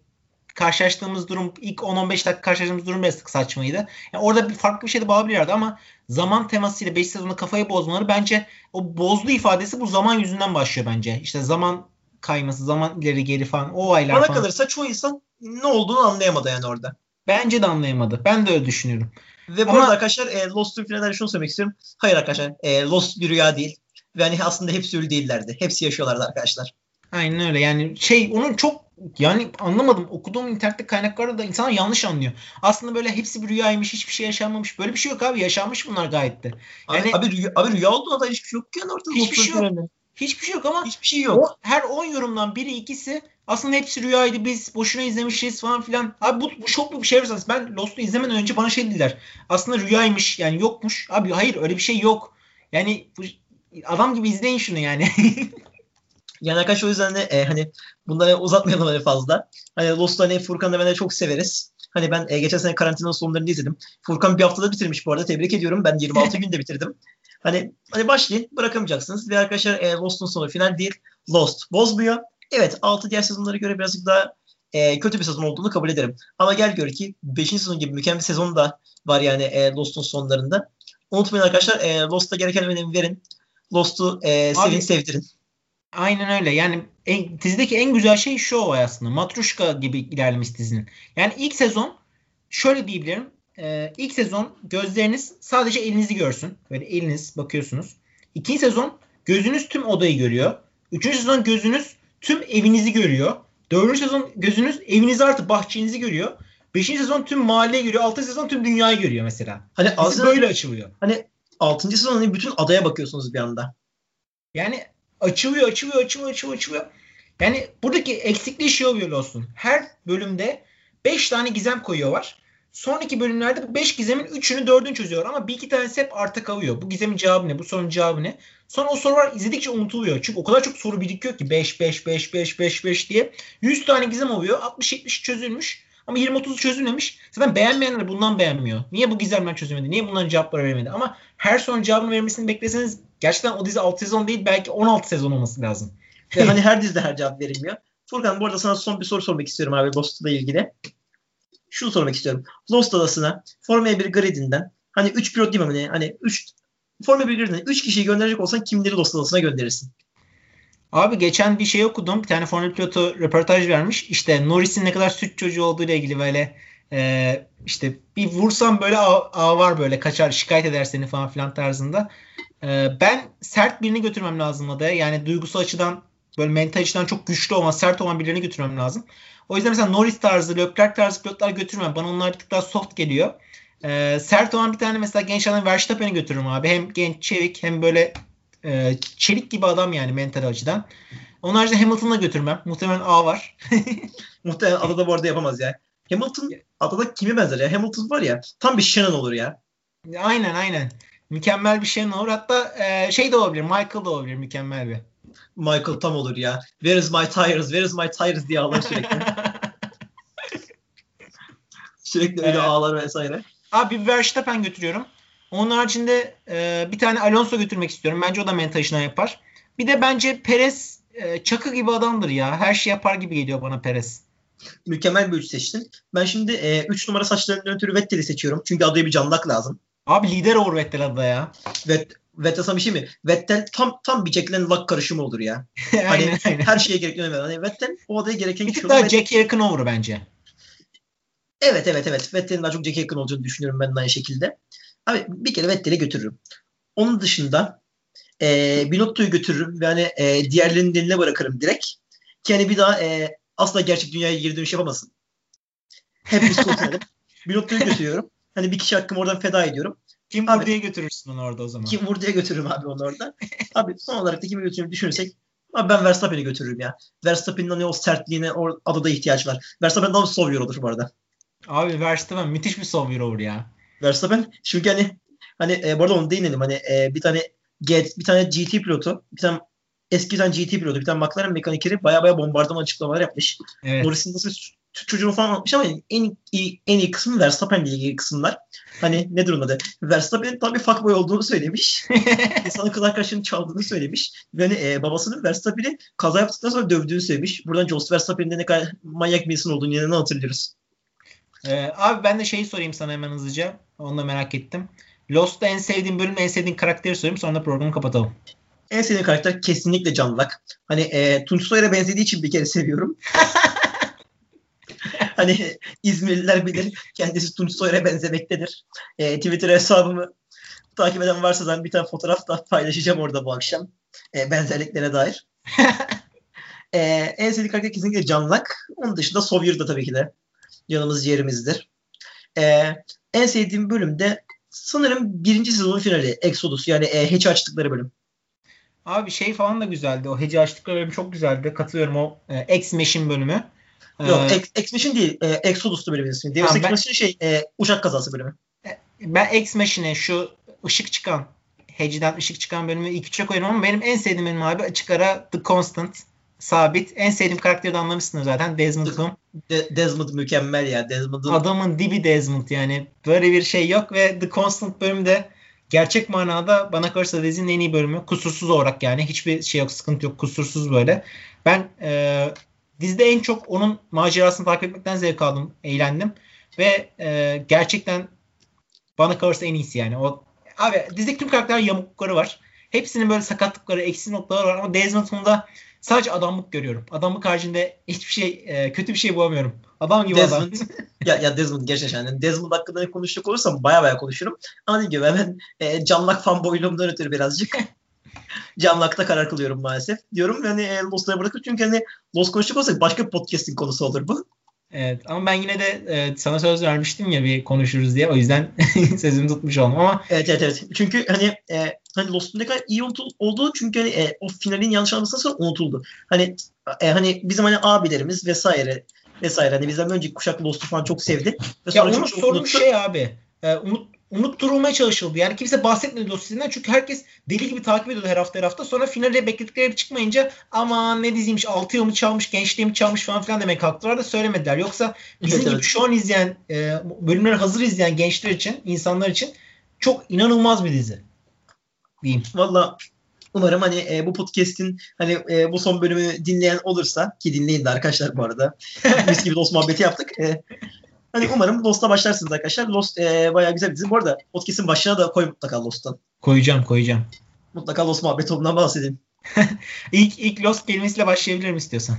karşılaştığımız durum ilk 10-15 dakika karşılaştığımız durum biraz saçmaydı. Yani orada bir farklı bir şey de bağlayabilirlerdi ama zaman temasıyla 5 sezonda kafayı bozmaları bence o bozdu ifadesi bu zaman yüzünden başlıyor bence. İşte zaman kayması, zaman ileri geri falan o olaylar Bana falan. kalırsa çoğu insan ne olduğunu anlayamadı yani orada. Bence de anlayamadı. Ben de öyle düşünüyorum. Ve bu Ama... arada arkadaşlar e, Lost'un finalde şunu söylemek istiyorum. Hayır arkadaşlar e, Lost bir rüya değil. Ve hani aslında hepsi ölü değillerdi. Hepsi yaşıyorlardı arkadaşlar. Aynen öyle. Yani şey onun çok yani anlamadım. Okuduğum internette kaynaklarda da insanlar yanlış anlıyor. Aslında böyle hepsi bir rüyaymış. Hiçbir şey yaşanmamış. Böyle bir şey yok abi. Yaşanmış bunlar gayet de. Yani, abi, abi, rüya, abi rüya olduğuna da hiçbir şey yok yani ortada. Hiçbir şey yok. Hiçbir şey yok ama hiçbir şey yok. O, her 10 yorumdan biri ikisi aslında hepsi rüyaydı biz boşuna izlemişiz falan filan. Abi bu, bu çok bir şey var. Ben Lost'u izlemeden önce bana şey dediler. Aslında rüyaymış yani yokmuş. Abi hayır öyle bir şey yok. Yani bu, adam gibi izleyin şunu yani. yani arkadaşlar o yüzden de e, hani bunları uzatmayalım hani fazla. Hani Lost'u hani Furkan'la ben de çok severiz. Hani ben e, geçen sene karantinanın sonlarını izledim. Furkan bir haftada bitirmiş bu arada. Tebrik ediyorum. Ben 26 günde bitirdim. Hani hani başlayın bırakamayacaksınız. Ve arkadaşlar e, Lost'un sonu final değil. Lost bozmuyor. Evet 6 diğer sezonlara göre birazcık daha e, kötü bir sezon olduğunu kabul ederim. Ama gel gör ki 5. sezon gibi mükemmel bir sezon da var yani e, Lost'un sonlarında. Unutmayın arkadaşlar e, Lost'a gereken önemi verin. Lost'u e, sevin sevdirin. Aynen öyle. Yani en, dizideki en güzel şey şu olay aslında. Matruşka gibi ilerlemiş dizinin. Yani ilk sezon şöyle diyebilirim. Ee, ilk sezon gözleriniz sadece elinizi görsün. Böyle eliniz bakıyorsunuz. İkinci sezon gözünüz tüm odayı görüyor. Üçüncü sezon gözünüz tüm evinizi görüyor. Dördüncü sezon gözünüz evinizi artı bahçenizi görüyor. Beşinci sezon tüm mahalleyi görüyor. Altıncı sezon tüm dünyayı görüyor mesela. Hani aslında böyle açılıyor. Hani 6. sezon hani bütün adaya bakıyorsunuz bir anda. Yani açılıyor, açılıyor, açılıyor, açılıyor, açılıyor. Yani buradaki eksikliği şey oluyor Lost'un. Her bölümde 5 tane gizem koyuyorlar. Sonraki bölümlerde bu 5 gizemin 3'ünü 4'ünü çözüyor ama bir iki tanesi hep arta kalıyor. Bu gizemin cevabı ne? Bu sorunun cevabı ne? Sonra o sorular izledikçe unutuluyor. Çünkü o kadar çok soru birikiyor ki 5 5 5 5 5 5 diye. 100 tane gizem oluyor. 60 70 çözülmüş. Ama 20-30 çözülmemiş. Zaten beğenmeyenler bundan beğenmiyor. Niye bu gizemler çözülmedi? Niye bunların cevapları veremedi? Ama her sorunun cevabını vermesini bekleseniz gerçekten o dizi 6 sezon değil belki 16 sezon olması lazım. hani her dizide her cevap verilmiyor. Furkan bu arada sana son bir soru sormak istiyorum abi Lost'la ilgili. Şunu sormak istiyorum. Lost adasına Formula 1 gridinden hani 3 pilot değil mi? Hani, hani 3 Formula 1 gridinden 3 kişiyi gönderecek olsan kimleri Lost adasına gönderirsin? Abi geçen bir şey okudum. Bir tane Formula pilotu röportaj vermiş. İşte Norris'in ne kadar süt çocuğu olduğu ile ilgili böyle e, işte bir vursam böyle ağ, var böyle kaçar şikayet eder seni falan filan tarzında. Ee, ben sert birini götürmem lazım adaya. Yani duygusal açıdan böyle mental açıdan çok güçlü olan, sert olan birilerini götürmem lazım. O yüzden mesela Norris tarzı, Leclerc tarzı pilotlar götürmem. Bana onlar bir tık daha soft geliyor. Ee, sert olan bir tane mesela genç adam Verstappen'i götürürüm abi. Hem genç, çevik hem böyle e, çelik gibi adam yani mental açıdan. Onun haricinde Hamilton'la götürmem. Muhtemelen A var. Muhtemelen adada bu arada yapamaz ya. Hamilton adada kimi benzer ya? Hamilton var ya tam bir Shannon olur ya. Aynen aynen. Mükemmel bir şey olur. Hatta e, şey de olabilir. Michael da olabilir. Mükemmel bir. Michael tam olur ya. Where is my tires? Where is my tires diye ağlar sürekli. sürekli öyle evet. ağlar vesaire. Abi bir Verstappen götürüyorum. Onun haricinde e, bir tane Alonso götürmek istiyorum. Bence o da mental işine yapar. Bir de bence Perez e, çakı gibi adamdır ya. Her şey yapar gibi geliyor bana Perez. Mükemmel bir üç seçtin. Ben şimdi 3 e, numara saçlarından ötürü Vettel'i seçiyorum. Çünkü adaya bir canlak lazım. Abi lider olur Vettel adada ya. Vet, Vettel bir şey mi? Vettel tam tam bir Jack Luck karışımı olur ya. aynen, hani aynen. her şeye gereken Hani Vettel o adaya gereken bir tık daha Jack'e yakın olur bence. Evet evet evet. Vettel'in daha çok Jack'e yakın olacağını düşünüyorum ben de aynı şekilde. Abi bir kere Vettel'i götürürüm. Onun dışında e, Binotto'yu götürürüm ve hani e, diğerlerinin eline bırakırım direkt. Ki hani bir daha e, asla gerçek dünyaya geri dönüş yapamasın. Hep biz kontrol Binotto'yu götürüyorum. Hani bir kişi hakkımı oradan feda ediyorum. Kim vur diye götürürsün onu orada o zaman. Kim vur diye götürürüm abi onu orada. abi son olarak da kimi götürürüm düşünürsek abi ben Verstappen'i götürürüm ya. Verstappen'in hani o sertliğine o adada ihtiyaç var. Verstappen daha bir Sovyer olur bu arada. Abi Verstappen müthiş bir Sovyer olur ya. Verstappen çünkü hani hani e, bu arada onu değinelim hani e, bir tane bir tane GT pilotu bir tane eski bir tane GT pilotu bir tane McLaren mekanikeri baya baya bombardıman açıklamalar yapmış. Evet. Norris'in nasıl çocuğunu falan atmış ama en iyi, en iyi kısmı Verstappen'le ilgili kısımlar. Hani ne durumda da Verstappen'in tam bir fuckboy olduğunu söylemiş. İnsanın kız arkadaşının çaldığını söylemiş. Ve hani, e, babasının Verstappen'i kaza yaptıktan sonra dövdüğünü söylemiş. Buradan Jos Verstappen'in ne kadar manyak bir insan olduğunu yine hatırlıyoruz. Ee, abi ben de şeyi sorayım sana hemen hızlıca. Onu da merak ettim. Lost'ta en sevdiğin bölüm, en sevdiğin karakteri sorayım. Sonra programı kapatalım. En sevdiğim karakter kesinlikle Can Lak. Hani e, Tunç Soyer'e benzediği için bir kere seviyorum. hani İzmirliler bilir kendisi Tunç Soyer'e benzemektedir. E, Twitter hesabımı takip eden varsa ben bir tane fotoğraf da paylaşacağım orada bu akşam. E, benzerliklere dair. e, en sevdiğim karakter kesinlikle Can Lak. Onun dışında Sawyer da tabii ki de yanımız yerimizdir. E, en sevdiğim bölüm de sanırım birinci sezonun finali Exodus yani e, hatch açtıkları bölüm. Abi şey falan da güzeldi. O hece açtıkları bölüm çok güzeldi. Katılıyorum o e, X-Machine bölümü. Yok ee, X-Machine değil. E, Exodus'tu bölümün ismi. Deus Ex Machine şey e, uçak kazası bölümü. E, ben X-Machine'e şu ışık çıkan Hece'den ışık çıkan bölümü ilk üçe koyuyorum ama benim en sevdiğim bölüm abi açık ara The Constant sabit. En sevdiğim karakteri de anlamışsınız zaten. Desmond Doom. De- Desmond mükemmel ya. Desmond'un... Adamın dibi Desmond yani. Böyle bir şey yok ve The Constant bölümde gerçek manada bana kalırsa dizinin en iyi bölümü. Kusursuz olarak yani. Hiçbir şey yok, sıkıntı yok. Kusursuz böyle. Ben e, dizide en çok onun macerasını takip etmekten zevk aldım. Eğlendim. Ve e, gerçekten bana kalırsa en iyisi yani. O Abi dizideki tüm karakter yamukları var. Hepsinin böyle sakatlıkları, eksi noktaları var ama Desmond'un da sadece adamlık görüyorum. Adamlık haricinde hiçbir şey e, kötü bir şey bulamıyorum. Adam gibi Desmond, adam. ya, ya Desmond gerçekten yani Desmond hakkında ne konuşacak olursam baya baya konuşurum. Ama dediğim gibi ben e, Canlak fanboyluğumdan ötürü birazcık Canlak'ta karar kılıyorum maalesef. Diyorum yani e, Lost'a bırakır çünkü hani Lost konuşacak olsak başka bir podcast'in konusu olur bu. Evet ama ben yine de e, sana söz vermiştim ya bir konuşuruz diye. O yüzden sözümü tutmuş oldum ama. Evet evet evet. Çünkü hani e, hani Lost'un ne kadar iyi oldu çünkü hani e, o finalin yanlış anlamasından sonra unutuldu. Hani e, hani bizim hani abilerimiz vesaire vesaire hani bizden önceki kuşak Lost'u falan çok sevdi. Ve ya onun sorun şey abi. E, unut, unutturulmaya çalışıldı. Yani kimse bahsetmedi dosyasından çünkü herkes deli gibi takip ediyordu her hafta her hafta. Sonra finale bekledikleri çıkmayınca aman ne diziymiş 6 yılımı çalmış gençliğimi çalmış falan filan demek kalktılar da söylemediler. Yoksa bizim evet, gibi şu an izleyen e, bölümleri hazır izleyen gençler için insanlar için çok inanılmaz bir dizi. Diyeyim. Valla Umarım hani e, bu podcast'in hani e, bu son bölümü dinleyen olursa ki dinleyin de arkadaşlar bu arada. Mis gibi dost muhabbeti yaptık. E, Hani umarım Lost'a başlarsınız arkadaşlar. Lost e, bayağı güzel bir dizi. Bu arada podcast'in başına da koy mutlaka Lost'tan. Koyacağım koyacağım. Mutlaka Lost muhabbeti olduğundan bahsedin. İlk ilk Lost kelimesiyle başlayabilirim istiyorsan.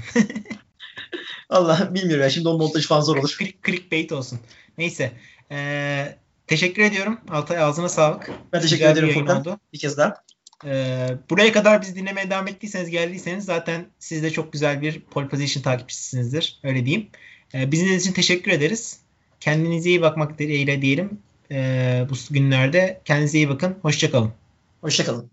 Allah bilmiyorum ya. Şimdi o montaj falan zor olur. Click, clickbait olsun. Neyse. Ee, teşekkür ediyorum. Altay ağzına sağlık. Ben teşekkür Güzel yayın Furkan. oldu. Bir kez daha. Ee, buraya kadar bizi dinlemeye devam ettiyseniz, geldiyseniz zaten siz de çok güzel bir pole position takipçisisinizdir. Öyle diyeyim. Bizim için teşekkür ederiz. Kendinize iyi bakmak dileğiyle diyelim. Ee, bu günlerde kendinize iyi bakın. Hoşçakalın. Hoşçakalın.